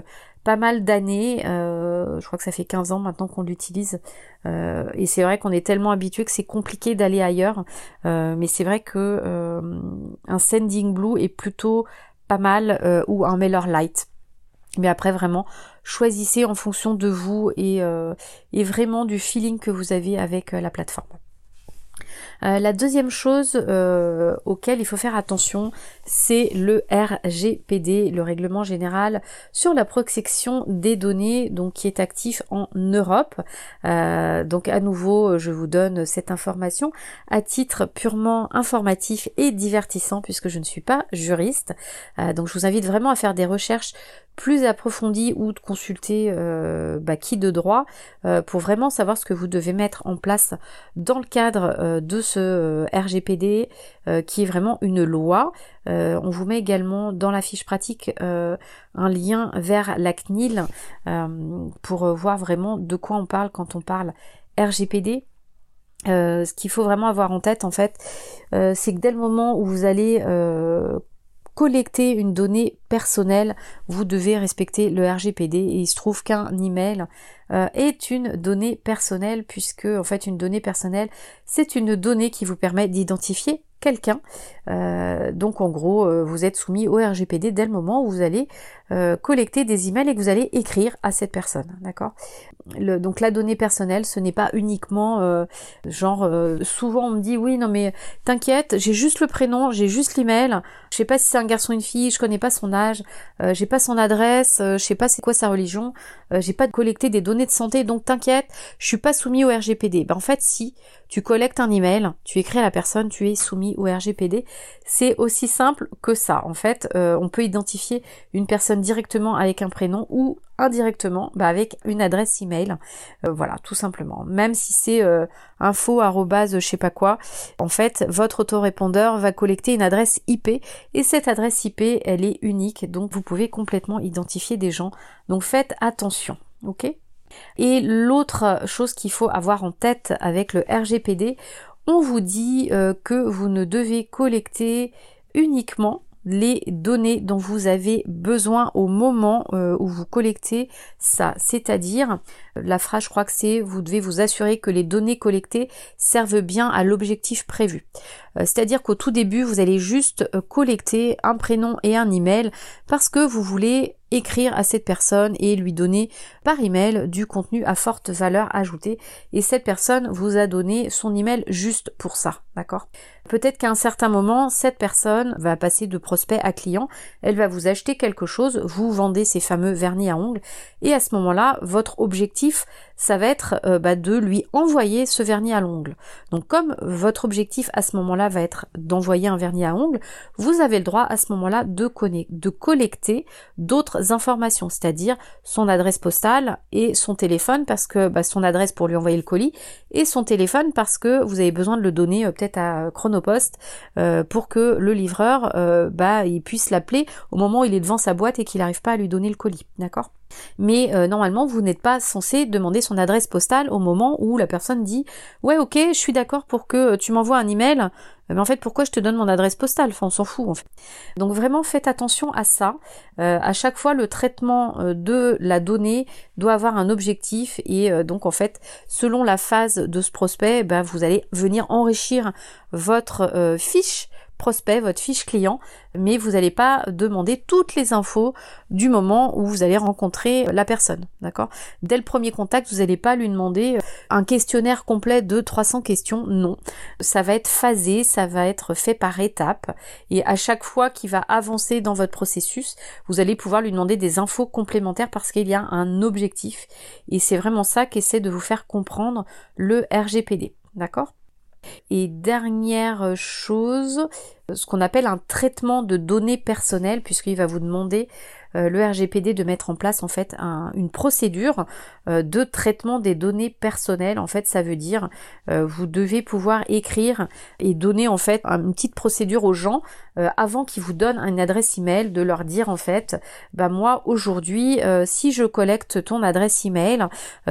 pas mal d'années, euh, je crois que ça fait 15 ans maintenant qu'on l'utilise, euh, et c'est vrai qu'on est tellement habitué que c'est compliqué d'aller ailleurs, euh, mais c'est vrai que un Sending Blue est plutôt pas mal, ou un MailerLite. Mais après vraiment, choisissez en fonction de vous et vraiment du feeling que vous avez avec la plateforme. Euh, la deuxième chose euh, auquel il faut faire attention, c'est le RGPD, le règlement général sur la protection des données, donc qui est actif en Europe. Euh, donc à nouveau, je vous donne cette information à titre purement informatif et divertissant, puisque je ne suis pas juriste. donc je vous invite vraiment à faire des recherches plus approfondie ou de consulter euh, bah, qui de droit euh, pour vraiment savoir ce que vous devez mettre en place dans le cadre euh, de ce RGPD qui est vraiment une loi. on vous met également dans la fiche pratique un lien vers la CNIL pour voir vraiment de quoi on parle quand on parle RGPD. ce qu'il faut vraiment avoir en tête en fait, c'est que dès le moment où vous allez collecter une donnée personnelle, vous devez respecter le RGPD et il se trouve qu'un email euh, est une donnée personnelle puisque en fait une donnée personnelle c'est une donnée qui vous permet d'identifier quelqu'un. Euh, donc en gros, euh, vous êtes soumis au RGPD dès le moment où vous allez euh, collecter des emails et que vous allez écrire à cette personne, d'accord? Donc la donnée personnelle, ce n'est pas uniquement genre souvent on me dit oui non mais t'inquiète, j'ai juste le prénom, j'ai juste l'email, je sais pas si c'est un garçon ou une fille, je connais pas son âge, j'ai pas son adresse, je sais pas c'est quoi sa religion, j'ai pas collecté des données de santé, donc t'inquiète, je suis pas soumis au RGPD. Ben en fait si tu collectes un email, tu écris à la personne, tu es soumis au RGPD. C'est aussi simple que ça. En fait, euh, on peut identifier une personne directement avec un prénom ou indirectement bah, avec une adresse email. Euh, voilà, tout simplement. Même si c'est euh, info je sais pas quoi, en fait, votre autorépondeur va collecter une adresse IP et cette adresse IP, elle est unique, donc vous pouvez complètement identifier des gens. Donc faites attention, ok? Et l'autre chose qu'il faut avoir en tête avec le RGPD, on vous dit euh, que vous ne devez collecter uniquement les données dont vous avez besoin au moment euh, où vous collectez ça. C'est-à-dire, la phrase, je crois que c'est, vous devez vous assurer que les données collectées servent bien à l'objectif prévu. Euh, c'est-à-dire qu'au tout début, vous allez juste collecter un prénom et un email parce que vous voulez écrire à cette personne et lui donner par email du contenu à forte valeur ajoutée. Et cette personne vous a donné son email juste pour ça, d'accord? Peut-être qu'à un certain moment, cette personne va passer de prospect à client, elle va vous acheter quelque chose, vous vendez ces fameux vernis à ongles. Et à ce moment-là, votre objectif ça va être euh, bah, de lui envoyer ce vernis à l'ongle. Donc comme votre objectif à ce moment-là va être d'envoyer un vernis à ongles, vous avez le droit à ce moment-là de, de collecter d'autres informations, c'est-à-dire son adresse postale et son téléphone parce que bah, son adresse pour lui envoyer le colis et son téléphone parce que vous avez besoin de le donner euh, peut-être à Chronopost euh, pour que le livreur bah, puisse l'appeler au moment où il est devant sa boîte et qu'il n'arrive pas à lui donner le colis. D'accord? Mais euh, normalement, vous n'êtes pas censé demander son adresse postale au moment où la personne dit ouais ok, je suis d'accord pour que tu m'envoies un email. Euh, mais en fait, pourquoi je te donne mon adresse postale? Enfin, on s'en fout en fait. Donc vraiment, faites attention à ça. Euh, à chaque fois, le traitement de la donnée doit avoir un objectif et donc en fait, selon la phase de ce prospect, ben, vous allez venir enrichir votre fiche prospect, votre fiche client, mais vous n'allez pas demander toutes les infos du moment où vous allez rencontrer la personne, d'accord? Dès le premier contact, vous n'allez pas lui demander un questionnaire complet de 300 questions, non. Ça va être phasé, ça va être fait par étapes, et à chaque fois qu'il va avancer dans votre processus, vous allez pouvoir lui demander des infos complémentaires parce qu'il y a un objectif, et c'est vraiment ça qu'essaie de vous faire comprendre le RGPD, d'accord? Et dernière chose, ce qu'on appelle un traitement de données personnelles, puisqu'il va vous demander euh, le RGPD de mettre en place en fait une procédure euh, de traitement des données personnelles. En fait, ça veut dire euh, vous devez pouvoir écrire et donner en fait une petite procédure aux gens avant qu'ils vous donnent une adresse email, de leur dire en fait, bah moi aujourd'hui, si je collecte ton adresse email,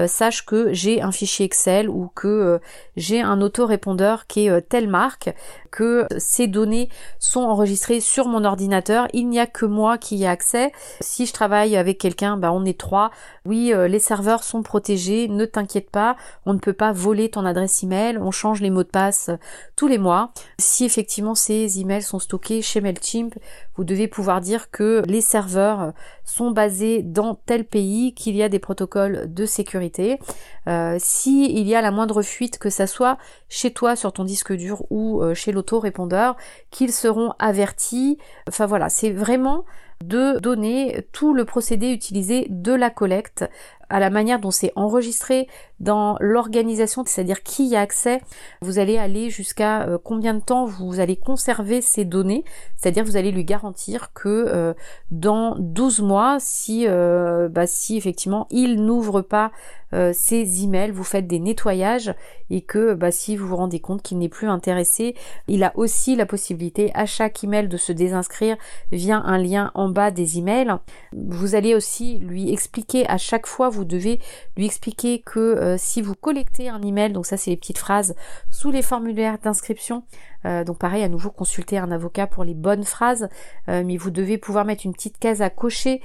sache que j'ai un fichier Excel ou que j'ai un autorépondeur qui est telle marque, que ces données sont enregistrées sur mon ordinateur, il n'y a que moi qui y ai accès. Si je travaille avec quelqu'un, bah on est trois. Oui, euh, les serveurs sont protégés, ne t'inquiète pas, on ne peut pas voler ton adresse email, on change les mots de passe tous les mois. Si effectivement ces emails sont stockés chez Mailchimp, vous devez pouvoir dire que les serveurs sont basés dans tel pays, qu'il y a des protocoles de sécurité. Euh, si il y a la moindre fuite, que ça soit chez toi sur ton disque dur ou euh, chez l'autorépondeur, qu'ils seront avertis. Enfin voilà, c'est vraiment de donner tout le procédé utilisé de la collecte à la manière dont c'est enregistré dans l'organisation, c'est-à-dire qui y a accès. Vous allez aller jusqu'à euh, combien de temps vous allez conserver ces données, c'est-à-dire vous allez lui garantir que euh, dans 12 mois, si, euh, bah, si effectivement il n'ouvre pas ces emails, vous faites des nettoyages et que bah, si vous vous rendez compte qu'il n'est plus intéressé, il a aussi la possibilité à chaque email de se désinscrire via un lien en bas des emails. Vous allez aussi lui expliquer à chaque fois vous devez lui expliquer que euh, si vous collectez un email, donc ça c'est les petites phrases sous les formulaires d'inscription, euh, donc pareil, à nouveau consulter un avocat pour les bonnes phrases, euh, mais vous devez pouvoir mettre une petite case à cocher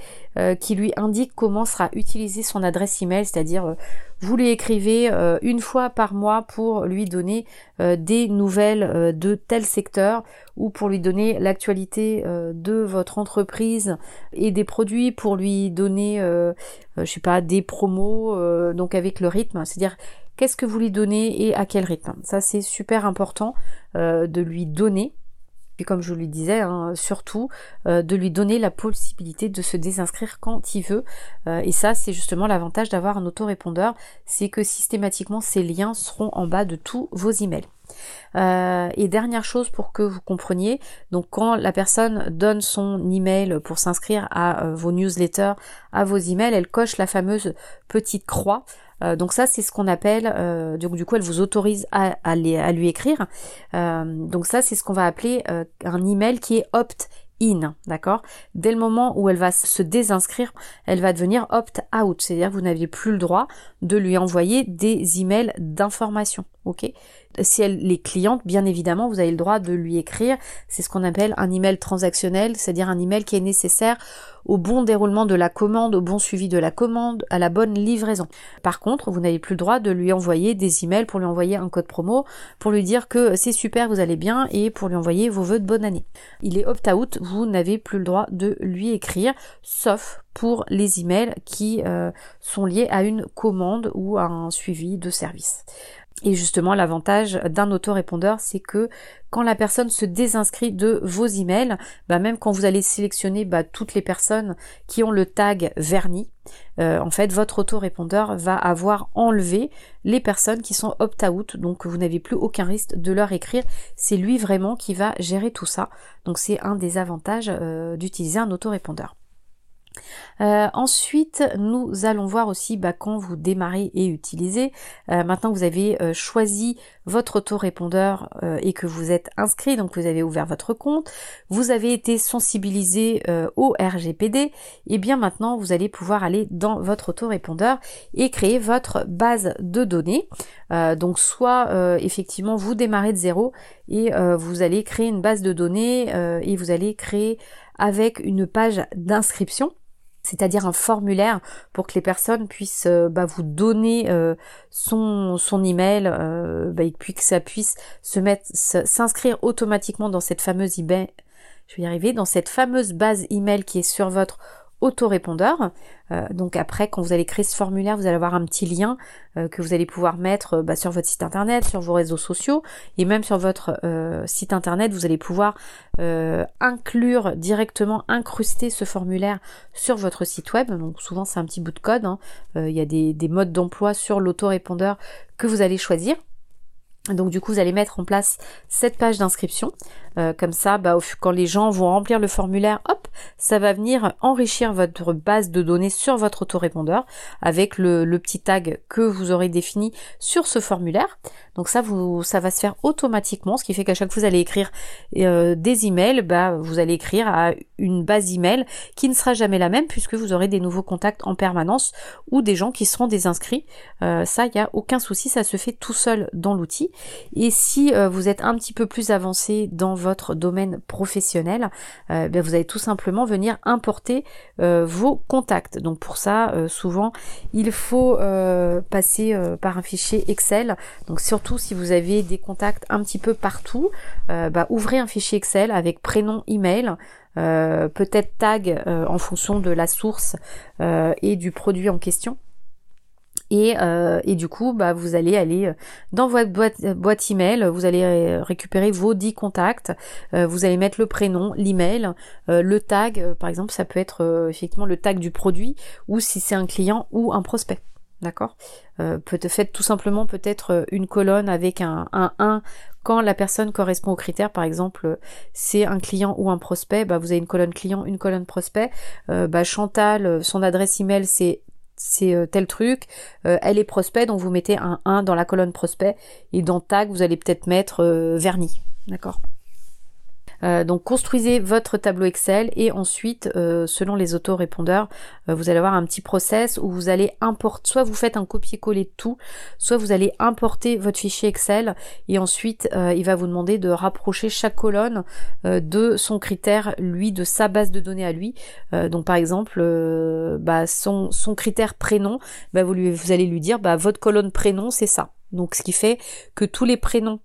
qui lui indique comment sera utilisée son adresse email, c'est-à-dire vous lui écrivez une fois par mois pour lui donner des nouvelles de tel secteur ou pour lui donner l'actualité de votre entreprise et des produits pour lui donner je sais pas des promos donc avec le rythme c'est-à-dire qu'est-ce que vous lui donnez et à quel rythme? Ça c'est super important euh, de lui donner. Puis comme je le disais, hein, surtout euh, de lui donner la possibilité de se désinscrire quand il veut. Euh, et ça, c'est justement l'avantage d'avoir un autorépondeur, c'est que systématiquement ces liens seront en bas de tous vos emails. et dernière chose pour que vous compreniez, donc quand la personne donne son email pour s'inscrire à vos newsletters, à vos emails, elle coche la fameuse petite croix euh, donc ça, c'est ce qu'on appelle, euh, donc du coup, elle vous autorise à, à, lui écrire. Euh, donc ça, c'est ce qu'on va appeler un email qui est opt in, d'accord? Dès le moment où elle va se désinscrire, elle va devenir opt-out, c'est-à-dire que vous n'aviez plus le droit de lui envoyer des emails d'information, ok? Si elle est cliente, bien évidemment, vous avez le droit de lui écrire, c'est ce qu'on appelle un email transactionnel, c'est-à-dire un email qui est nécessaire au bon déroulement de la commande, au bon suivi de la commande, à la bonne livraison. Par contre, vous n'avez plus le droit de lui envoyer des emails pour lui envoyer un code promo, pour lui dire que c'est super, vous allez bien, et pour lui envoyer vos vœux de bonne année. Il est opt-out, vous n'avez plus le droit de lui écrire, sauf pour les emails qui euh, sont liés à une commande ou à un suivi de service. Et justement, l'avantage d'un autorépondeur, c'est que quand la personne se désinscrit de vos emails, bah même quand vous allez sélectionner bah, toutes les personnes qui ont le tag verni, euh, en fait, votre autorépondeur va avoir enlevé les personnes qui sont opt-out, donc vous n'avez plus aucun risque de leur écrire. C'est lui vraiment qui va gérer tout ça. Donc c'est un des avantages euh, d'utiliser un autorépondeur. Euh, ensuite, nous allons voir aussi bah, quand vous démarrez et utilisez. Euh, maintenant vous avez euh, choisi votre autorépondeur et que vous êtes inscrit, donc vous avez ouvert votre compte, vous avez été sensibilisé au RGPD, et eh bien maintenant vous allez pouvoir aller dans votre autorépondeur et créer votre base de données. donc soit effectivement vous démarrez de zéro et vous allez créer une base de données et vous allez créer avec une page d'inscription c'est-à-dire un formulaire pour que les personnes puissent euh, bah, vous donner euh, son, son email euh, bah, et puis que ça puisse se mettre s'inscrire automatiquement dans cette fameuse email je vais y arriver dans cette fameuse base email qui est sur votre autorépondeur. Euh, donc après, quand vous allez créer ce formulaire, vous allez avoir un petit lien euh, que vous allez pouvoir mettre euh, bah, sur votre site internet, sur vos réseaux sociaux et même sur votre site internet, vous allez pouvoir inclure directement, incruster ce formulaire sur votre site web. Donc souvent c'est un petit bout de code. Hein. Il y a des, des modes d'emploi sur l'autorépondeur que vous allez choisir. Donc du coup, vous allez mettre en place cette page d'inscription. Euh, comme ça, bah, quand les gens vont remplir le formulaire, hop, ça va venir enrichir votre base de données sur votre autorépondeur avec le, petit tag que vous aurez défini sur ce formulaire. Donc ça, vous, ça va se faire automatiquement, ce qui fait qu'à chaque fois que vous allez écrire euh, des emails, bah, vous allez écrire à une base email qui ne sera jamais la même puisque vous aurez des nouveaux contacts en permanence ou des gens qui seront désinscrits. Euh, ça, il n'y a aucun souci, ça se fait tout seul dans l'outil. Et si vous êtes un petit peu plus avancé dans votre domaine professionnel, euh, ben, vous allez tout simplement venir importer euh, vos contacts. Donc pour ça, euh, souvent, il faut passer par un fichier Excel. Donc surtout si vous avez des contacts un petit peu partout, bah, ouvrez un fichier Excel avec prénom, email. peut-être tag en fonction de la source et du produit en question. Et, euh, et, du coup, bah, vous allez aller euh, dans votre boîte, boîte email, vous allez euh, récupérer vos 10 contacts, vous allez mettre le prénom, l'email, le tag, par exemple, ça peut être effectivement le tag du produit, ou si c'est un client ou un prospect. D'accord? Faites tout simplement peut-être une colonne avec un, un 1 quand la personne correspond aux critères, par exemple, c'est un client ou un prospect, bah, vous avez une colonne client, une colonne prospect. bah, Chantal, son adresse email c'est c'est euh, tel truc, euh, elle est prospect, donc vous mettez un 1 dans la colonne prospect, et dans tag, vous allez peut-être mettre euh, vernis. D'accord? Euh, donc construisez votre tableau Excel et ensuite, euh, selon les autorépondeurs, euh, vous allez avoir un petit process où vous allez importer, soit vous faites un copier-coller de tout, soit vous allez importer votre fichier Excel et ensuite il va vous demander de rapprocher chaque colonne de son critère, lui, de sa base de données à lui. donc par exemple, bah, son, critère prénom, bah, vous allez lui dire bah, votre colonne prénom c'est ça. Donc ce qui fait que tous les prénoms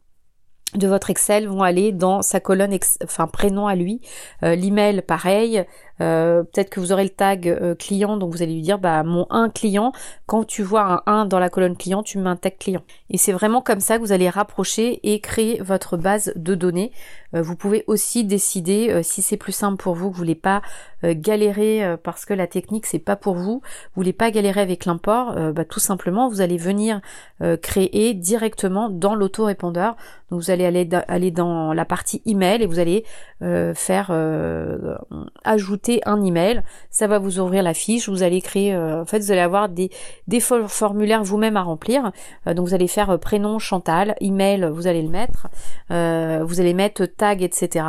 de votre Excel vont aller dans sa colonne, enfin prénom à lui, euh, l'email pareil, euh, peut-être que vous aurez le tag euh, client, donc vous allez lui dire bah mon 1 client, quand tu vois un 1 dans la colonne client, tu mets un tag client. Et c'est vraiment comme ça que vous allez rapprocher et créer votre base de données. Euh, vous pouvez aussi décider si c'est plus simple pour vous, que vous voulez pas galérer parce que la technique c'est pas pour vous, vous voulez pas galérer avec l'import, bah, tout simplement vous allez venir créer directement dans l'autorépondeur. Donc vous allez aller, aller dans la partie email et vous allez faire ajouter un email, ça va vous ouvrir la fiche, vous allez créer, euh, en fait vous allez avoir des, des formulaires vous-même à remplir, euh, donc vous allez faire euh, prénom Chantal, email vous allez le mettre, vous allez mettre etc,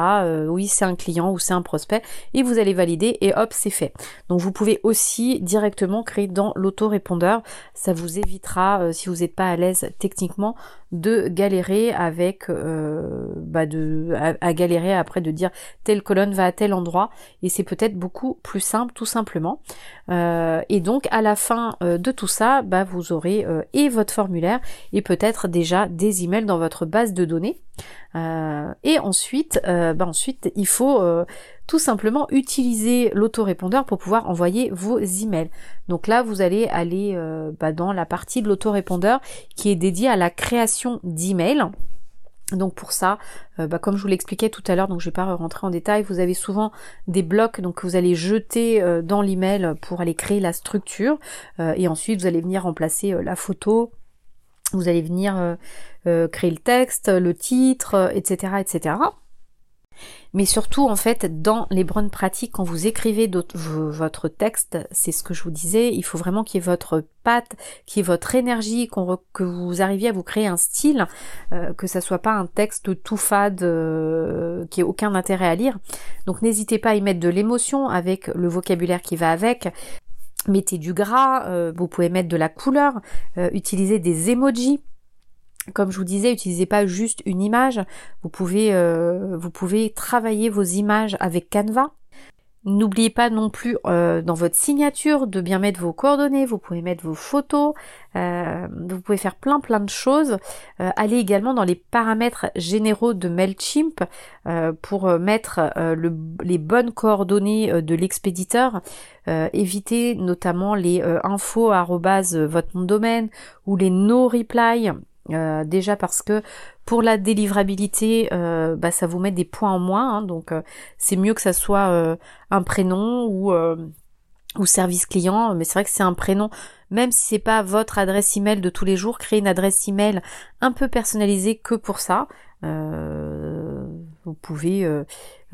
oui c'est un client ou c'est un prospect, et vous allez valider et hop c'est fait. Donc vous pouvez aussi directement créer dans l'autorépondeur, ça vous évitera si vous n'êtes pas à l'aise techniquement de galérer avec bah de à, galérer après de dire telle colonne va à tel endroit et c'est peut-être beaucoup plus simple tout simplement. Euh, et donc à la fin euh, de tout ça, bah, vous aurez euh, et votre formulaire et peut-être déjà des emails dans votre base de données. et ensuite, bah, ensuite il faut tout simplement utiliser l'autorépondeur pour pouvoir envoyer vos emails. Donc là, vous allez aller bah, dans la partie de l'autorépondeur qui est dédiée à la création d'emails. Donc pour ça, euh, bah, comme je vous l'expliquais tout à l'heure, donc je vais pas rentrer en détail, vous avez souvent des blocs donc que vous allez jeter euh, dans l'email pour aller créer la structure euh, et ensuite vous allez venir remplacer la photo, vous allez venir créer le texte, le titre, etc., etc mais surtout en fait dans les bonnes pratiques quand vous écrivez votre texte, c'est ce que je vous disais, il faut vraiment qu'il y ait votre patte, qu'il y ait votre énergie, que vous arriviez à vous créer un style, euh, que ça soit pas un texte tout fade euh, qui ait aucun intérêt à lire. Donc n'hésitez pas à y mettre de l'émotion avec le vocabulaire qui va avec. Mettez du gras, euh, vous pouvez mettre de la couleur, utilisez des emojis comme je vous disais, utilisez pas juste une image. Vous pouvez, euh, vous pouvez travailler vos images avec Canva. N'oubliez pas non plus euh, dans votre signature de bien mettre vos coordonnées, vous pouvez mettre vos photos, euh, vous pouvez faire plein plein de choses. Allez également dans les paramètres généraux de Mailchimp pour mettre les bonnes coordonnées de l'expéditeur. évitez notamment les infos votre nom de domaine ou les no reply euh, déjà parce que pour la délivrabilité, euh, bah, ça vous met des points en moins, hein, donc euh, c'est mieux que ça soit un prénom ou ou service client, mais c'est vrai que c'est un prénom, même si c'est pas votre adresse email de tous les jours, créez une adresse email un peu personnalisée que pour ça. vous pouvez,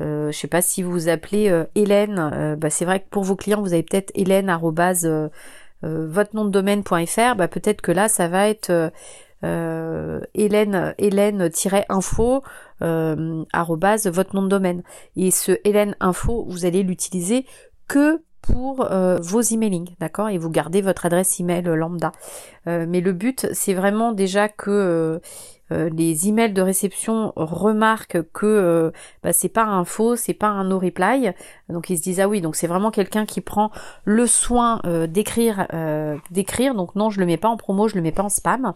je sais pas si vous vous appelez Hélène, bah, c'est vrai que pour vos clients vous avez peut-être Hélène votre nom de domaine.fr, bah peut-être que là ça va être euh, Hélène Hélène-info euh, votre nom de domaine. Et ce Hélène info, vous allez l'utiliser que pour euh, vos emailings, d'accord? Et vous gardez votre adresse email lambda. Euh, mais le but, c'est vraiment déjà que euh, les emails de réception remarquent que euh, bah, c'est pas un faux, c'est pas un no reply. Donc ils se disent ah oui, donc c'est vraiment quelqu'un qui prend le soin euh, d'écrire, d'écrire. Donc non, je le mets pas en promo, je le mets pas en spam.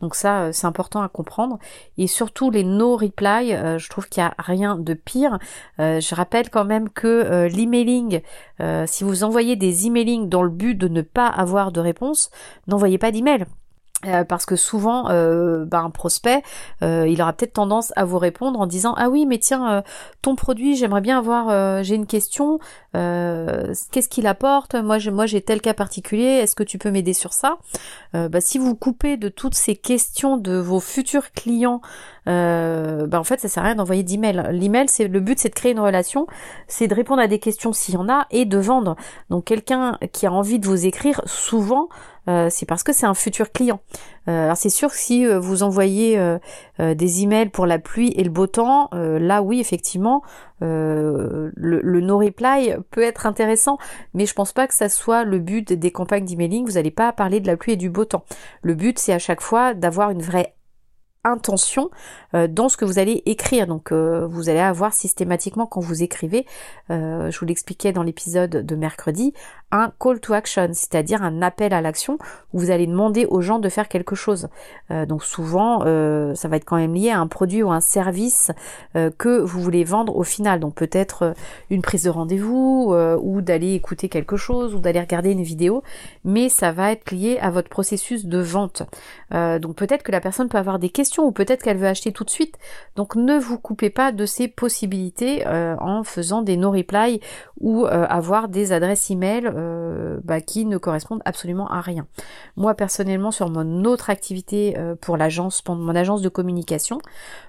Donc ça, c'est important à comprendre. Et surtout les no reply, je trouve qu'il y a rien de pire. je rappelle quand même que l'emailing, si vous envoyez des emailings dans le but de ne pas avoir de réponse, n'envoyez pas d'email euh, parce que souvent, euh, bah, un prospect, euh, il aura peut-être tendance à vous répondre en disant ah oui mais tiens ton produit j'aimerais bien avoir j'ai une question qu'est-ce qu'il apporte? Moi j'ai moi j'ai tel cas particulier est-ce que tu peux m'aider sur ça? Bah, si vous coupez de toutes ces questions de vos futurs clients bah, en fait ça sert à rien d'envoyer d'email. L'email c'est le but c'est de créer une relation c'est de répondre à des questions s'il y en a et de vendre. Donc quelqu'un qui a envie de vous écrire souvent euh, c'est parce que c'est un futur client. Euh, alors c'est sûr que si euh, vous envoyez des emails pour la pluie et le beau temps, là oui effectivement le, le, no reply peut être intéressant, mais je pense pas que ça soit le but des campagnes d'emailing. Vous n'allez pas parler de la pluie et du beau temps. Le but c'est à chaque fois d'avoir une vraie intention dans ce que vous allez écrire. Donc euh, vous allez avoir systématiquement quand vous écrivez, je vous l'expliquais dans l'épisode de mercredi, un call to action, c'est-à-dire un appel à l'action où vous allez demander aux gens de faire quelque chose. donc souvent ça va être quand même lié à un produit ou un service que vous voulez vendre au final. Donc peut-être une prise de rendez-vous ou d'aller écouter quelque chose ou d'aller regarder une vidéo, mais ça va être lié à votre processus de vente. donc peut-être que la personne peut avoir des questions ou peut-être qu'elle veut acheter tout de suite. Donc ne vous coupez pas de ces possibilités euh, en faisant des no-reply ou euh, avoir des adresses email euh, bah, qui ne correspondent absolument à rien. Moi personnellement sur mon autre activité pour l'agence, pour mon agence de communication,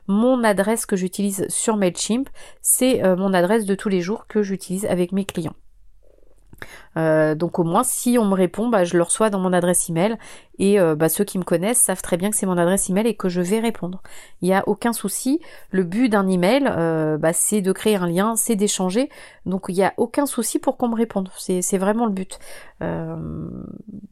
mon adresse que j'utilise sur Mailchimp, c'est mon adresse de tous les jours que j'utilise avec mes clients. Euh, donc au moins si on me répond, bah, je le reçois dans mon adresse email et euh, bah, ceux qui me connaissent savent très bien que c'est mon adresse email et que je vais répondre. Il n'y a aucun souci. Le but d'un email, euh, bah, c'est de créer un lien, c'est d'échanger. Donc il n'y a aucun souci pour qu'on me réponde. C'est vraiment le but.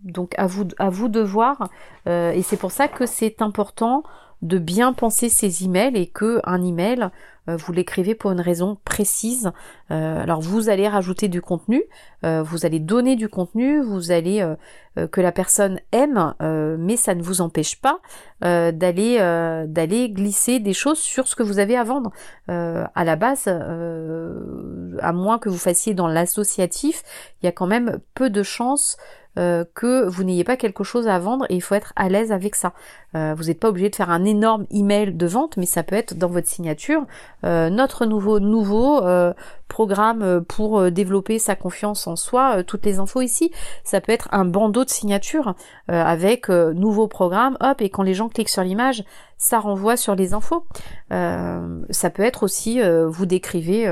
donc à vous, à vous de voir. et c'est pour ça que c'est important de bien penser ses emails et que un email euh, vous l'écrivez pour une raison précise. Euh, alors vous allez rajouter du contenu, euh, vous allez donner du contenu, vous allez que la personne aime, mais ça ne vous empêche pas d'aller d'aller glisser des choses sur ce que vous avez à vendre. à la base, à moins que vous fassiez dans l'associatif, il y a quand même peu de chances que vous n'ayez pas quelque chose à vendre et il faut être à l'aise avec ça. vous n'êtes pas obligé de faire un énorme email de vente, mais ça peut être dans votre signature euh, notre nouveau nouveau euh, programme pour euh, développer sa confiance en soi, toutes les infos ici, ça peut être un bandeau de signature avec nouveau programme, hop, et quand les gens cliquent sur l'image, ça renvoie sur les infos. ça peut être aussi, vous décrivez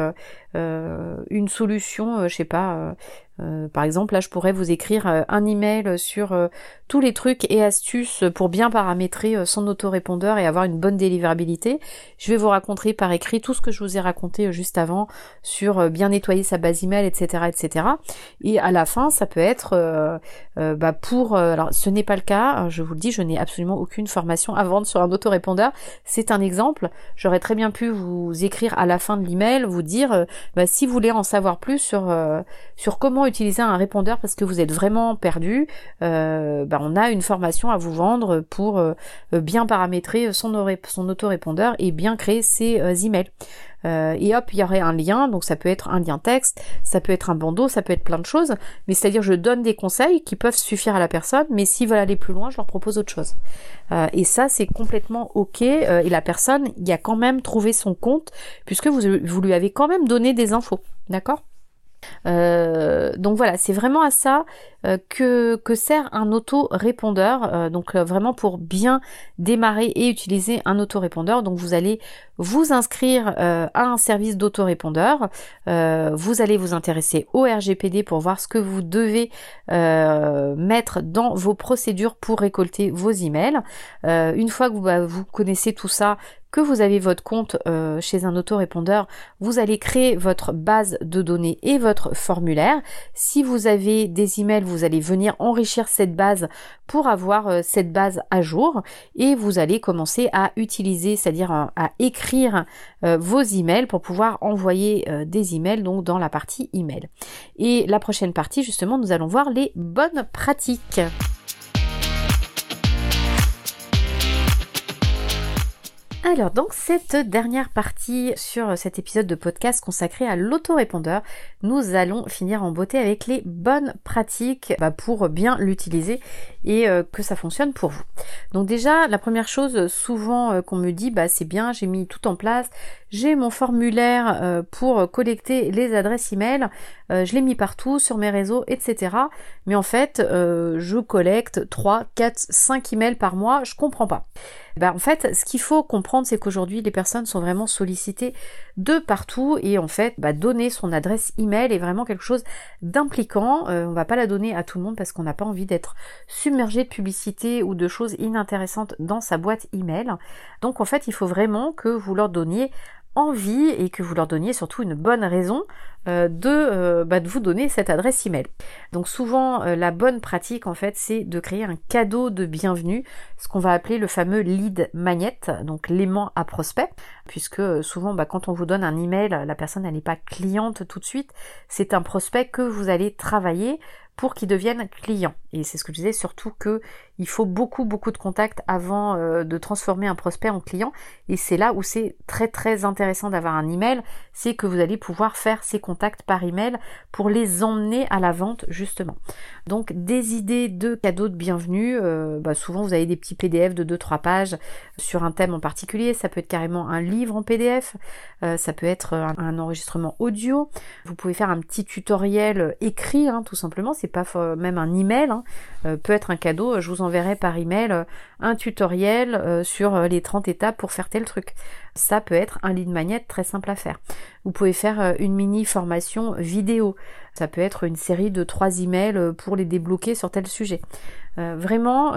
une solution, je sais pas, Euh, par exemple, là, je pourrais vous écrire euh, un email sur euh, tous les trucs et astuces pour bien paramétrer son autorépondeur et avoir une bonne délivrabilité. Je vais vous raconter par écrit tout ce que je vous ai raconté juste avant sur bien nettoyer sa base email, etc., etc. Et à la fin, ça peut être bah pour. alors, ce n'est pas le cas. Hein, je vous le dis, je n'ai absolument aucune formation à vendre sur un autorépondeur. C'est un exemple. J'aurais très bien pu vous écrire à la fin de l'email, vous dire bah, si vous voulez en savoir plus sur sur comment utiliser un répondeur parce que vous êtes vraiment perdu, euh, bah, on a une formation à vous vendre pour euh, bien paramétrer son, son autorépondeur et bien créer ses euh, et hop, il y aurait un lien, donc ça peut être un lien texte, ça peut être un bandeau, ça peut être plein de choses, mais c'est-à-dire je donne des conseils qui peuvent suffire à la personne, mais s'ils veulent aller plus loin, je leur propose autre chose. et ça, c'est complètement ok, et la personne, il a quand même trouvé son compte, puisque vous, vous lui avez quand même donné des infos, d'accord? Euh, donc voilà, c'est vraiment à ça euh, que, sert un auto-répondeur. Euh, donc vraiment pour bien démarrer et utiliser un auto-répondeur. Donc vous allez vous inscrire à un service d'autorépondeur. vous allez vous intéresser au RGPD pour voir ce que vous devez mettre dans vos procédures pour récolter vos emails. une fois que vous, bah, vous connaissez tout ça, que vous avez votre compte euh, chez un autorépondeur, vous allez créer votre base de données et votre formulaire. Si vous avez des emails, vous allez venir enrichir cette base pour avoir euh, cette base à jour et vous allez commencer à utiliser, c'est-à-dire à, écrire euh, vos emails pour pouvoir envoyer des emails donc dans la partie email. Et la prochaine partie justement, nous allons voir les bonnes pratiques. Alors, donc cette dernière partie sur cet épisode de podcast consacré à l'autorépondeur, nous allons finir en beauté avec les bonnes pratiques bah, pour bien l'utiliser et euh, que ça fonctionne pour vous. Donc déjà, la première chose souvent euh, qu'on me dit, bah c'est bien, j'ai mis tout en place, j'ai mon formulaire euh, pour collecter les adresses email, je l'ai mis partout sur mes réseaux, etc. Mais en fait, je collecte 3, 4, 5 emails par mois, je comprends pas. Bah, en fait, ce qu'il faut comprendre, c'est qu'aujourd'hui, les personnes sont vraiment sollicitées de partout et en fait, bah, donner son adresse email est vraiment quelque chose d'impliquant. Euh, on va pas la donner à tout le monde parce qu'on n'a pas envie d'être submergé de publicité ou de choses inintéressantes dans sa boîte email. Donc en fait, il faut vraiment que vous leur donniez envie et que vous leur donniez surtout une bonne raison euh, de, euh, bah, de, vous donner cette adresse email. Donc souvent euh, la bonne pratique en fait c'est de créer un cadeau de bienvenue, ce qu'on va appeler le fameux lead magnet, donc l'aimant à prospect, puisque souvent bah, quand on vous donne un email, la personne n'est pas cliente tout de suite, c'est un prospect que vous allez travailler pour qu'ils deviennent clients. Et c'est ce que je disais, surtout que il faut beaucoup beaucoup de contacts avant euh, de transformer un prospect en client. Et c'est là où c'est très très intéressant d'avoir un email, c'est que vous allez pouvoir faire ces contacts par email pour les emmener à la vente justement. Donc des idées de cadeaux de bienvenue, euh, bah, souvent vous avez des petits PDF de 2-3 pages sur un thème en particulier, ça peut être carrément un livre en PDF, euh, ça peut être un, enregistrement audio, vous pouvez faire un petit tutoriel écrit hein, tout simplement, c'est pas même un email, hein, peut être un cadeau, je vous en enverrai par email euh, un tutoriel euh, sur euh, les 30 étapes pour faire tel truc. Ça peut être un lead magnet très simple à faire. Vous pouvez faire une mini formation vidéo. Ça peut être une série de trois emails pour les débloquer sur tel sujet. vraiment,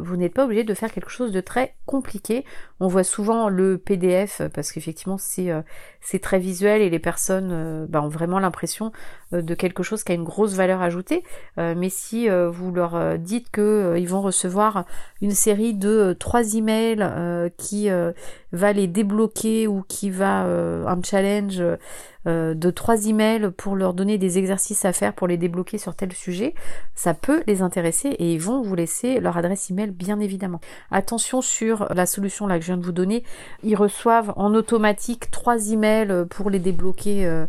vous n'êtes pas obligé de faire quelque chose de très compliqué. On voit souvent le PDF parce qu'effectivement c'est très visuel et les personnes bah, ont vraiment l'impression de quelque chose qui a une grosse valeur ajoutée. mais si vous leur dites que ils vont recevoir une série de euh, trois emails euh, qui euh, va les débloquer ou qui va un challenge de trois emails pour leur donner des exercices à faire pour les débloquer sur tel sujet, ça peut les intéresser et ils vont vous laisser leur adresse email bien évidemment. Attention sur la solution là que je viens de vous donner, ils reçoivent en automatique trois emails pour les débloquer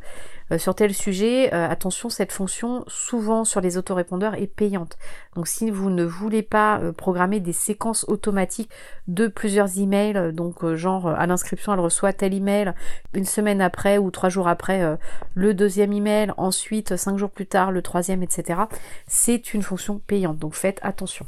euh, sur tel sujet, euh, attention, cette fonction, souvent sur les autorépondeurs, est payante. Donc si vous ne voulez pas euh, programmer des séquences automatiques de plusieurs emails, donc genre à l'inscription, elle reçoit tel email, une semaine après ou trois jours après, le deuxième email, ensuite cinq jours plus tard, le troisième, etc. C'est une fonction payante, donc faites attention.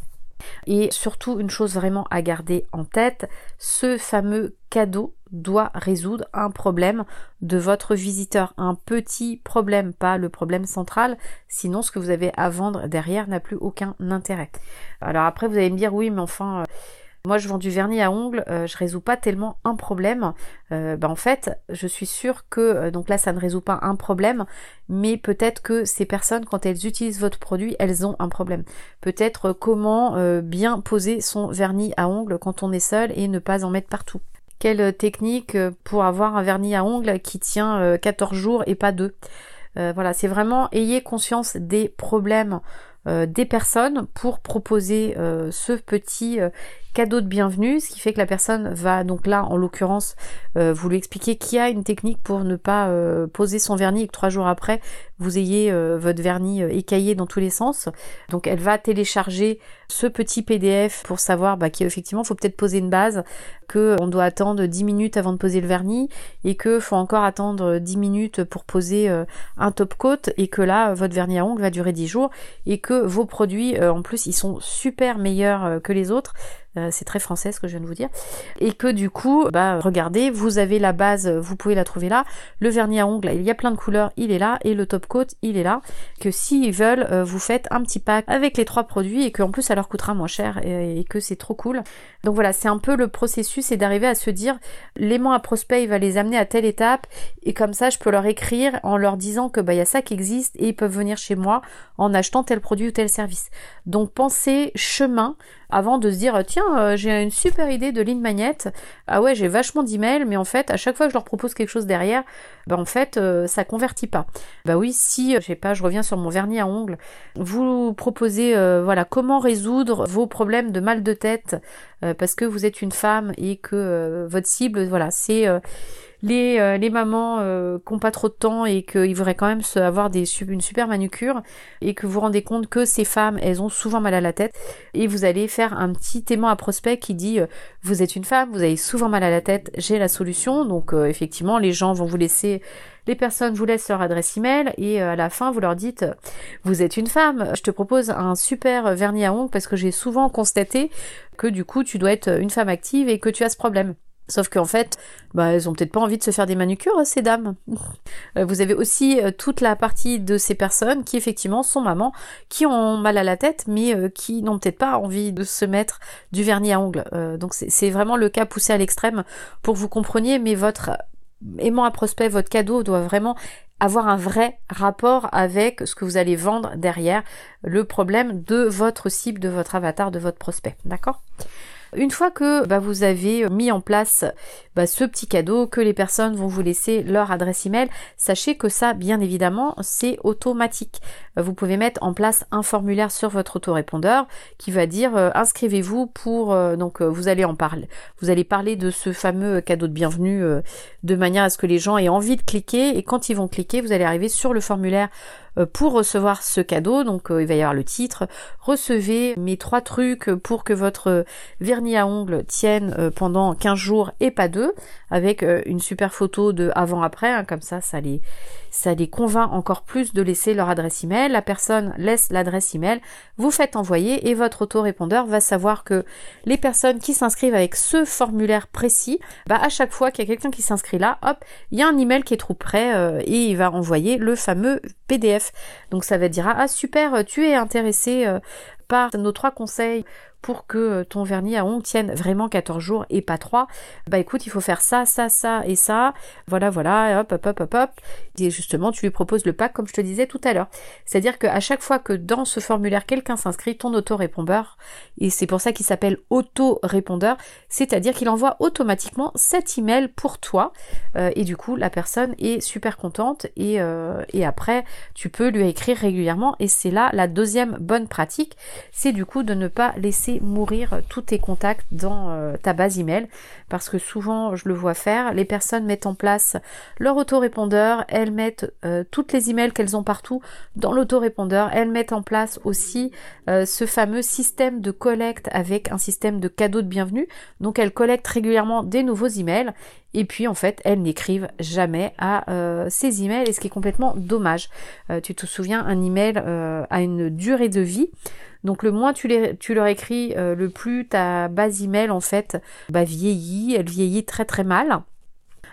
Et surtout, une chose vraiment à garder en tête, ce fameux cadeau doit résoudre un problème de votre visiteur, un petit problème, pas le problème central, sinon ce que vous avez à vendre derrière n'a plus aucun intérêt. Alors après, vous allez me dire, oui, mais enfin... Euh, moi, je vends du vernis à ongles, euh, je résous pas tellement un problème. Euh, bah, en fait, je suis sûre que euh, donc là, ça ne résout pas un problème, mais peut-être que ces personnes, quand elles utilisent votre produit, elles ont un problème. Peut-être comment bien poser son vernis à ongles quand on est seul et ne pas en mettre partout. Quelle technique pour avoir un vernis à ongles qui tient 14 jours et pas deux? Voilà, c'est vraiment ayez conscience des problèmes des personnes pour proposer ce petit cadeau de bienvenue, ce qui fait que la personne va donc là, en l'occurrence, euh, vous lui expliquer qu'il y a une technique pour ne pas euh, poser son vernis et que trois jours après, vous ayez euh, votre vernis écaillé dans tous les sens. Donc elle va télécharger ce petit PDF pour savoir bah, qu'effectivement, il faut peut-être poser une base, que on doit attendre 10 minutes avant de poser le vernis et que faut encore attendre 10 minutes pour poser un top coat et que là, votre vernis à ongles va durer 10 jours et que vos produits, en plus, ils sont super meilleurs que les autres euh, c'est très français ce que je viens de vous dire. Et que du coup, bah, regardez, vous avez la base, vous pouvez la trouver là. Le vernis à ongles, il y a plein de couleurs, il est là. Et le top coat, il est là. Que s'ils veulent, euh, vous faites un petit pack avec les trois produits et qu'en plus ça leur coûtera moins cher et, que c'est trop cool. Donc voilà, c'est un peu le processus, c'est d'arriver à se dire, l'aimant à prospect, il va les amener à telle étape et comme ça, je peux leur écrire en leur disant que bah il y a ça qui existe et ils peuvent venir chez moi en achetant tel produit ou tel service. Donc pensez chemin avant de se dire tiens euh, j'ai une super idée de ligne magnète ah ouais j'ai vachement d'emails mais en fait à chaque fois que je leur propose quelque chose derrière bah en fait euh, ça convertit pas. Bah oui si euh, je sais pas je reviens sur mon vernis à ongles. Vous proposez voilà comment résoudre vos problèmes de mal de tête parce que vous êtes une femme et que votre cible voilà c'est les, euh, les mamans euh, qui n'ont pas trop de temps et qu'ils voudraient quand même avoir des, une super manucure et que vous vous rendez compte que ces femmes, elles ont souvent mal à la tête et vous allez faire un petit aimant à prospect qui dit euh, vous êtes une femme, vous avez souvent mal à la tête, j'ai la solution. Donc effectivement, les gens vont vous laisser les personnes vous laissent leur adresse email et à la fin vous leur dites vous êtes une femme, je te propose un super vernis à ongles parce que j'ai souvent constaté que du coup tu dois être une femme active et que tu as ce problème. Sauf qu'en fait, bah, elles ont peut-être pas envie de se faire des manucures, ces dames. Euh, vous avez aussi euh, toute la partie de ces personnes qui effectivement sont mamans, qui ont mal à la tête, mais euh, qui n'ont peut-être pas envie de se mettre du vernis à ongles. donc c'est vraiment le cas poussé à l'extrême pour que vous compreniez, mais votre aimant à prospect, votre cadeau doit vraiment avoir un vrai rapport avec ce que vous allez vendre derrière, le problème de votre cible, de votre avatar, de votre prospect. D'accord? Une fois que bah, vous avez mis en place bah, ce petit cadeau, que les personnes vont vous laisser leur adresse email, sachez que ça, bien évidemment, c'est automatique. Vous pouvez mettre en place un formulaire sur votre autorépondeur qui va dire euh, inscrivez-vous pour euh, donc euh, vous allez en parler. Vous allez parler de ce fameux cadeau de bienvenue de manière à ce que les gens aient envie de cliquer et quand ils vont cliquer, vous allez arriver sur le formulaire euh, pour recevoir ce cadeau. Donc euh, il va y avoir le titre. Recevez mes trois trucs pour que votre vernis à ongles tienne euh, pendant 15 jours et pas deux, avec une super photo de avant-après. Hein, comme ça, ça les, ça les convainc encore plus de laisser leur adresse email. La personne laisse l'adresse email, vous faites envoyer et votre autorépondeur va savoir que les personnes qui s'inscrivent avec ce formulaire précis, bah à chaque fois qu'il y a quelqu'un qui s'inscrit là, hop, il y a un email qui est trop prêt et il va envoyer le fameux PDF donc ça va dire ah super, tu es intéressé euh, par nos trois conseils pour que euh, ton vernis à ongles tienne vraiment 14 jours et pas 3, bah écoute, il faut faire ça, ça, ça et ça. Voilà, voilà, hop, hop, hop, hop, hop. Et justement, tu lui proposes le pack comme je te disais tout à l'heure. C'est-à-dire qu'à chaque fois que dans ce formulaire, quelqu'un s'inscrit, ton auto-répondeur, et c'est pour ça qu'il s'appelle auto-répondeur, c'est-à-dire qu'il envoie automatiquement cet email pour toi. Euh, et du coup, la personne est super contente euh, et après, tu peux lui écrire régulièrement. Et c'est là la deuxième bonne pratique, c'est du coup de ne pas laisser mourir tous tes contacts dans euh, ta base email. Parce que souvent je le vois faire, les personnes mettent en place leur autorépondeur, elles mettent euh, toutes les emails qu'elles ont partout dans l'autorépondeur, elles mettent en place aussi euh, ce fameux système de collecte avec un système de cadeaux de bienvenue. Donc elles collectent régulièrement des nouveaux emails. Et puis en fait elles n'écrivent jamais à ces emails. Et ce qui est complètement dommage. tu te souviens un email a une durée de vie Donc le moins tu, tu leur écris, le plus ta base email en fait bah, vieillit, elle vieillit très très mal.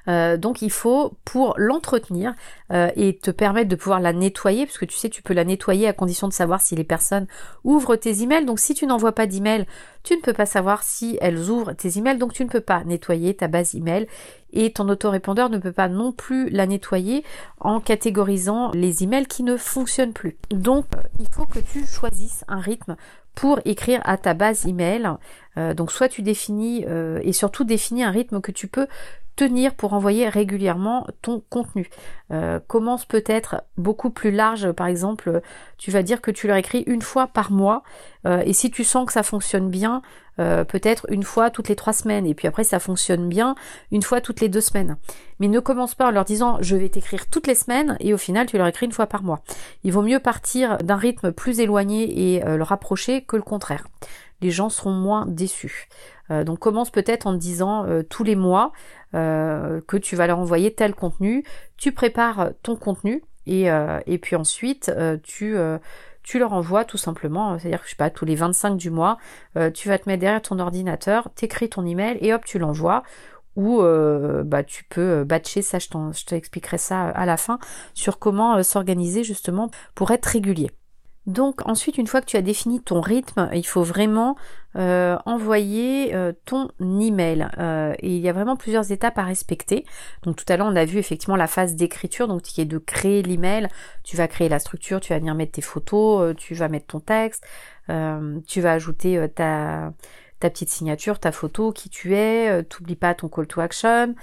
Euh, donc il faut pour l'entretenir euh, et te permettre de pouvoir la nettoyer, parce que tu sais tu peux la nettoyer à condition de savoir si les personnes ouvrent tes emails. Donc si tu n'envoies pas d'email, tu ne peux pas savoir si elles ouvrent tes emails, donc tu ne peux pas nettoyer ta base email et ton autorépondeur ne peut pas non plus la nettoyer en catégorisant les emails qui ne fonctionnent plus. Donc il faut que tu choisisses un rythme pour écrire à ta base email. Euh, donc soit tu définis et surtout définis un rythme que tu peux tenir pour envoyer régulièrement ton contenu. Euh, commence peut-être beaucoup plus large, par exemple, tu vas dire que tu leur écris une fois par mois, euh, et si tu sens que ça fonctionne bien, euh, peut-être une fois toutes les trois semaines, et puis après ça fonctionne bien une fois toutes les deux semaines. Mais ne commence pas en leur disant je vais t'écrire toutes les semaines, et au final tu leur écris une fois par mois. Il vaut mieux partir d'un rythme plus éloigné et le rapprocher que le contraire. Les gens seront moins déçus. donc commence peut-être en disant tous les mois, euh, que tu vas leur envoyer tel contenu, tu prépares ton contenu et, euh, puis ensuite euh, tu tu leur envoies tout simplement, c'est-à-dire que je sais pas, tous les 25 du mois, tu vas te mettre derrière ton ordinateur, t'écris ton email et hop, tu l'envoies. Ou bah tu peux batcher ça, je t'expliquerai ça à la fin sur comment s'organiser justement pour être régulier. Donc ensuite, une fois que tu as défini ton rythme, il faut vraiment euh, envoyer euh, ton email. Euh, et il y a vraiment plusieurs étapes à respecter. Donc tout à l'heure, on a vu effectivement la phase d'écriture, donc qui est de créer l'email. Tu vas créer la structure, tu vas venir mettre tes photos, tu vas mettre ton texte, tu vas ajouter ta ta petite signature, ta photo, qui tu es, t'oublie pas ton call to action,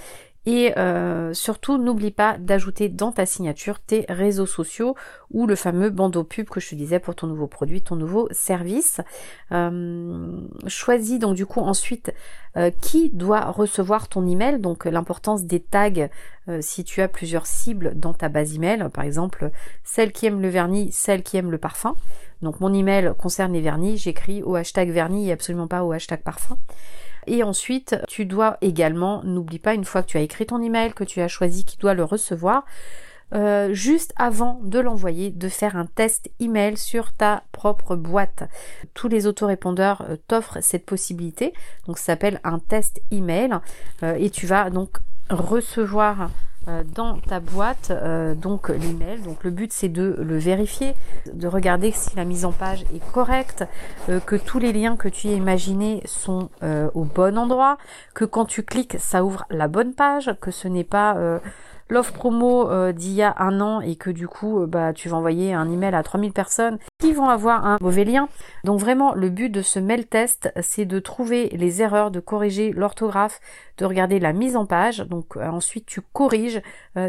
et euh, surtout, n'oublie pas d'ajouter dans ta signature tes réseaux sociaux ou le fameux bandeau pub que je te disais pour ton nouveau produit, ton nouveau service. Euh, choisis donc du coup ensuite euh, qui doit recevoir ton email. Donc l'importance des tags si tu as plusieurs cibles dans ta base email, par exemple celle qui aime le vernis, celle qui aime le parfum. Donc mon email concerne les vernis, j'écris au hashtag vernis et absolument pas au hashtag parfum. Et ensuite, tu dois également, n'oublie pas, une fois que tu as écrit ton email, que tu as choisi qui doit le recevoir, euh, juste avant de l'envoyer, de faire un test email sur ta propre boîte. Tous les autorépondeurs euh, t'offrent cette possibilité. Donc ça s'appelle un test email. Euh, et tu vas donc recevoir euh, dans ta boîte euh, donc l'email. Donc le but c'est de le vérifier, de regarder si la mise en page est correcte, euh, que tous les liens que tu as imaginés sont au bon endroit, que quand tu cliques ça ouvre la bonne page, que ce n'est pas l'offre promo euh, d'il y a un an et que du coup euh, bah tu vas envoyer un email à 3000 personnes qui vont avoir un mauvais lien. Donc vraiment le but de ce mail test c'est de trouver les erreurs, de corriger l'orthographe, de regarder la mise en page. Donc euh, ensuite tu corriges,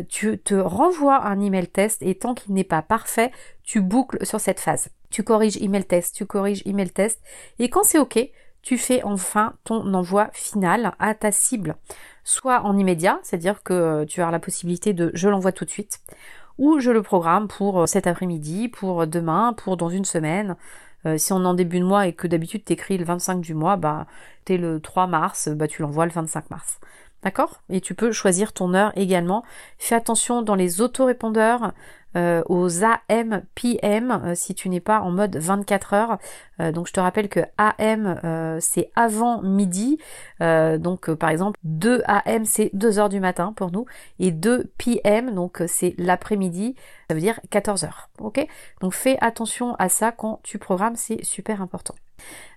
tu te renvoies un email test et tant qu'il n'est pas parfait, tu boucles sur cette phase. Tu corriges email test, tu corriges email test et quand c'est ok, tu fais enfin ton envoi final à ta cible soit en immédiat, c'est-à-dire que euh, tu as la possibilité de je l'envoie tout de suite, ou je le programme pour euh, cet après-midi, pour demain, pour dans une semaine. Euh, si on est en début de mois et que d'habitude tu écris le 25 du mois, bah t'es le 3 mars, bah tu l'envoies le 25 mars. D'accord? Et tu peux choisir ton heure également. Fais attention dans les autorépondeurs euh, aux AM, PM euh, si tu n'es pas en mode 24 heures. Euh, donc je te rappelle que AM c'est avant midi. donc par exemple 2 AM c'est 2 heures du matin pour nous et 2 PM donc c'est l'après-midi. Ça veut dire 14 heures. Ok? Donc fais attention à ça quand tu programmes, c'est super important.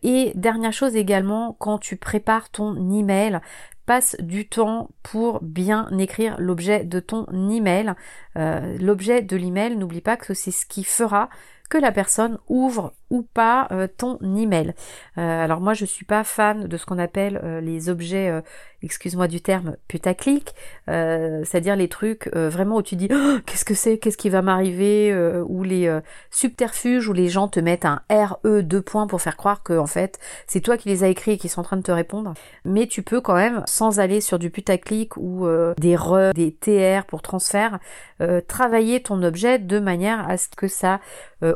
Et dernière chose également, quand tu prépares ton email, passe du temps pour bien écrire l'objet de ton email. Euh, l'objet de l'email, n'oublie pas que c'est ce qui fera que la personne ouvre ou pas euh, ton email. Euh, alors moi je suis pas fan de ce qu'on appelle euh, les objets, excuse-moi du terme, putaclic, c'est-à-dire les trucs vraiment où tu dis oh, qu'est-ce que c'est, qu'est-ce qui va m'arriver, ou les subterfuges où les gens te mettent un RE deux points pour faire croire que en fait c'est toi qui les as écrits et qui sont en train de te répondre. Mais tu peux quand même, sans aller sur du putaclic ou des RE, des TR pour transfert, travailler ton objet de manière à ce que ça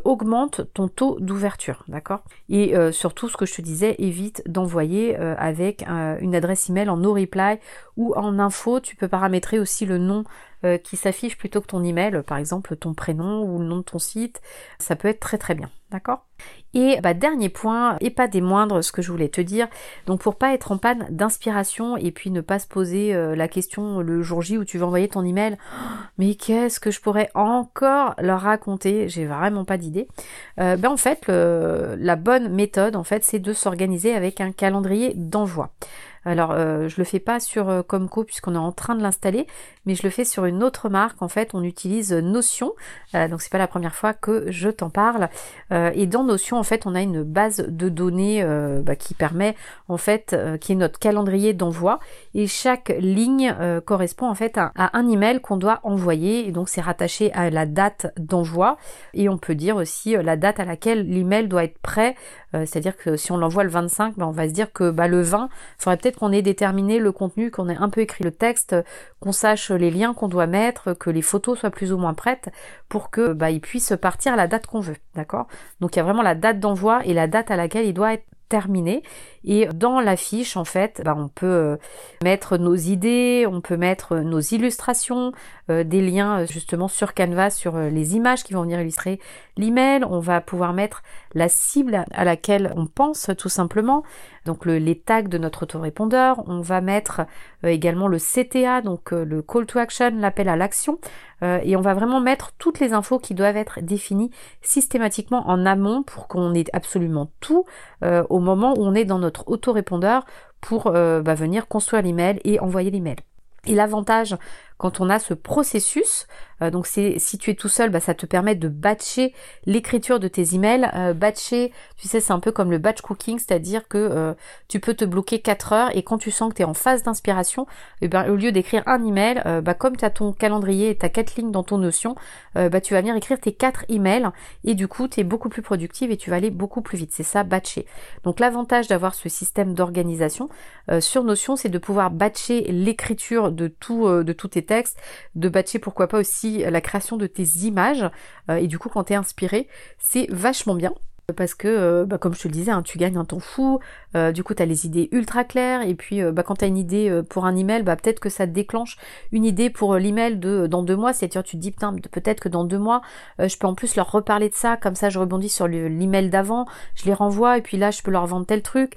augmente ton taux d'ouverture, d'accord? Et euh, surtout, ce que je te disais, évite d'envoyer euh, avec une adresse email en no reply ou en info. Tu peux paramétrer aussi le nom euh, qui s'affiche plutôt que ton email, par exemple ton prénom ou le nom de ton site. Ça peut être très très bien. D'accord? Et bah, dernier point, et pas des moindres, ce que je voulais te dire, donc pour pas être en panne d'inspiration et puis ne pas se poser euh, la question le jour J où tu vas envoyer ton email, mais qu'est-ce que je pourrais encore leur raconter? J'ai vraiment pas d'idée. Euh, ben en fait, la bonne méthode, en fait, c'est de s'organiser avec un calendrier d'envoi. Alors, euh, je le fais pas sur euh, Comco puisqu'on est en train de l'installer, mais je le fais sur une autre marque. En fait, on utilise Notion, euh, donc c'est pas la première fois que je t'en parle. et dans Notion, en fait, on a une base de données bah, qui permet, en fait, qui est notre calendrier d'envoi. Et chaque ligne correspond en fait à, un email qu'on doit envoyer. Et donc, c'est rattaché à la date d'envoi. Et on peut dire aussi la date à laquelle l'email doit être prêt euh, c'est-à-dire que si on l'envoie le 25, ben, on va se dire que bah, le 20, il faudrait peut-être qu'on ait déterminé le contenu, qu'on ait un peu écrit le texte, qu'on sache les liens qu'on doit mettre, que les photos soient plus ou moins prêtes pour que bah, puisse partir à la date qu'on veut. D'accord? Donc il y a vraiment la date d'envoi et la date à laquelle il doit être terminé. Et dans la fiche, en fait, bah, on peut euh, mettre nos idées, on peut mettre nos illustrations, euh, des liens euh, justement sur Canva, sur les images qui vont venir illustrer l'email. On va pouvoir mettre la cible à laquelle on pense tout simplement. Donc les tags de notre autorépondeur. On va mettre également le CTA, donc le call to action, l'appel à l'action. et on va vraiment mettre toutes les infos qui doivent être définies systématiquement en amont pour qu'on ait absolument tout au moment où on est dans notre autorépondeur pour euh, bah, venir construire l'email et envoyer l'email. Et l'avantage quand on a ce processus, euh, donc c'est si tu es tout seul, bah, ça te permet de batcher l'écriture de tes emails. Euh, batcher, tu sais, c'est un peu comme le batch cooking, c'est-à-dire que euh, tu peux te bloquer 4 heures et quand tu sens que tu es en phase d'inspiration, eh ben, au lieu d'écrire un email, bah, comme tu as ton calendrier et tu as 4 lignes dans ton notion, bah, tu vas venir écrire tes 4 emails et du coup tu es beaucoup plus productive et tu vas aller beaucoup plus vite. C'est ça, batcher. Donc l'avantage d'avoir ce système d'organisation sur Notion, c'est de pouvoir batcher l'écriture de tout, de tous tes textes, de batcher pourquoi pas aussi la création de tes images. Euh, et du coup, quand tu inspiré, c'est vachement bien parce que, euh, bah, comme je te le disais, hein, tu gagnes un temps fou, euh, du coup tu as les idées ultra claires, et puis euh, bah, quand tu as une idée pour un email, bah, peut-être que ça déclenche une idée pour l'email de dans deux mois, c'est-à-dire tu te dis putain peut-être que dans deux mois, je peux en plus leur reparler de ça, comme ça je rebondis sur l'email d'avant, je les renvoie, et puis là je peux leur vendre tel truc.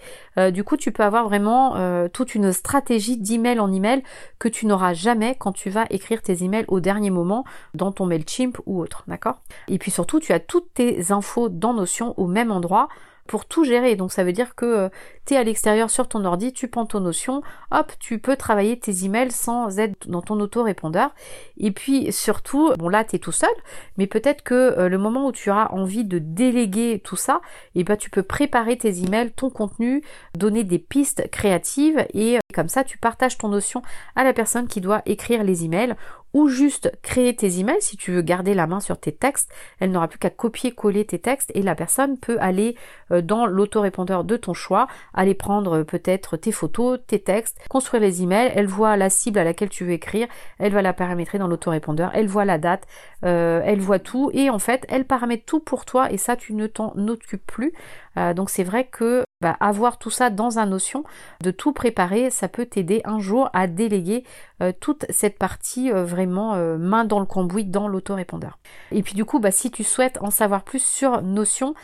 du coup tu peux avoir vraiment toute une stratégie d'email en email que tu n'auras jamais quand tu vas écrire tes emails au dernier moment dans ton MailChimp ou autre, d'accord? Et puis surtout tu as toutes tes infos dans Notion au même endroit pour tout gérer. Donc ça veut dire que euh, tu es à l'extérieur sur ton ordi, tu prends ton notion, hop, tu peux travailler tes emails sans être dans ton auto-répondeur. Et puis surtout, bon là tu es tout seul, mais peut-être que euh, le moment où tu auras envie de déléguer tout ça, et eh ben tu peux préparer tes emails, ton contenu, donner des pistes créatives et euh, comme ça tu partages ton notion à la personne qui doit écrire les emails ou juste créer tes emails si tu veux garder la main sur tes textes. Elle n'aura plus qu'à copier-coller tes textes et la personne peut aller euh, dans l'autorépondeur de ton choix, aller prendre euh, peut-être tes photos, tes textes, construire les emails. Elle voit la cible à laquelle tu veux écrire, elle va la paramétrer dans l'autorépondeur, elle voit la date, euh, elle voit tout et en fait elle paramètre tout pour toi et ça tu ne t'en occupes plus. Donc c'est vrai que bah, avoir tout ça dans un notion, de tout préparer, ça peut t'aider un jour à déléguer euh, toute cette partie euh, vraiment euh, main dans le cambouis dans l'autorépondeur. Et puis du coup, bah, si tu souhaites en savoir plus sur Notion,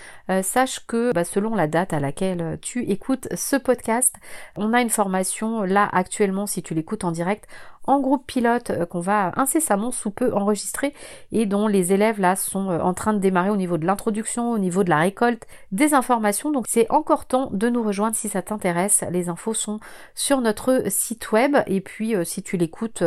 sache que bah, selon la date à laquelle tu écoutes ce podcast, on a une formation là actuellement si tu l'écoutes en direct en groupe pilote euh, qu'on va incessamment sous peu enregistrer et dont les élèves là sont euh, en train de démarrer au niveau de l'introduction, au niveau de la récolte des informations. Donc c'est encore temps de nous rejoindre si ça t'intéresse. Les infos sont sur notre site web et puis euh, si tu l'écoutes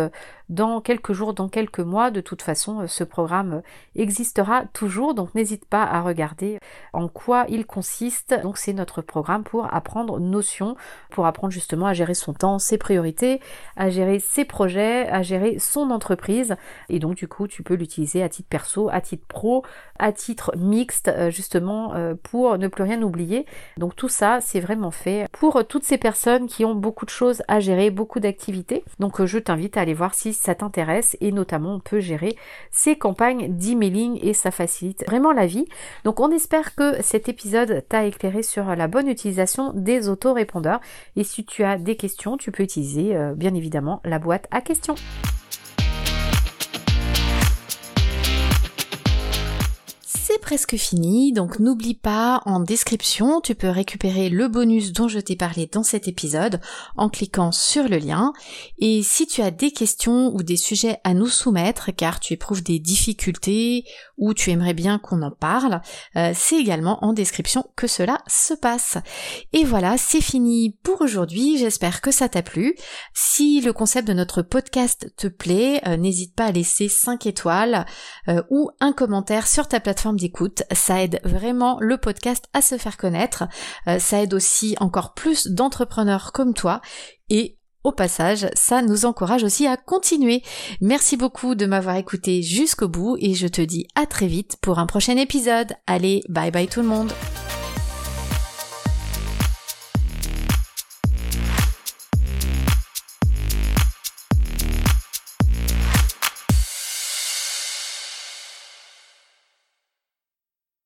dans quelques jours, dans quelques mois. De toute façon, euh, ce programme existera toujours, donc n'hésite pas à regarder en quoi il consiste. Donc c'est notre programme pour apprendre notion, pour apprendre justement à gérer son temps, ses priorités, à gérer ses projets, à gérer son entreprise. Et donc du coup, tu peux l'utiliser à titre perso, à titre pro, à titre mixte, euh, justement euh, pour ne plus rien oublier. Donc tout ça, c'est vraiment fait pour toutes ces personnes qui ont beaucoup de choses à gérer, beaucoup d'activités. Donc je t'invite à aller voir si ça t'intéresse et notamment on peut gérer ces campagnes d'emailing et ça facilite vraiment la vie. Donc on espère que cet épisode t'a éclairé sur la bonne utilisation des autorépondeurs et si tu as des questions, tu peux utiliser euh, bien évidemment la boîte à questions. Presque fini, donc n'oublie pas, en description, tu peux récupérer le bonus dont je t'ai parlé dans cet épisode en cliquant sur le lien. Et si tu as des questions ou des sujets à nous soumettre, car tu éprouves des difficultés ou tu aimerais bien qu'on en parle, euh, c'est également en description que cela se passe. Et voilà, c'est fini pour aujourd'hui, j'espère que ça t'a plu. Si le concept de notre podcast te plaît, euh, n'hésite pas à laisser 5 étoiles euh, ou un commentaire sur ta plateforme d'écoute. Ça aide vraiment le podcast à se faire connaître. Euh, ça aide aussi encore plus d'entrepreneurs comme toi. Et au passage, ça nous encourage aussi à continuer. Merci beaucoup de m'avoir écouté jusqu'au bout et je te dis à très vite pour un prochain épisode. Allez, bye bye tout le monde.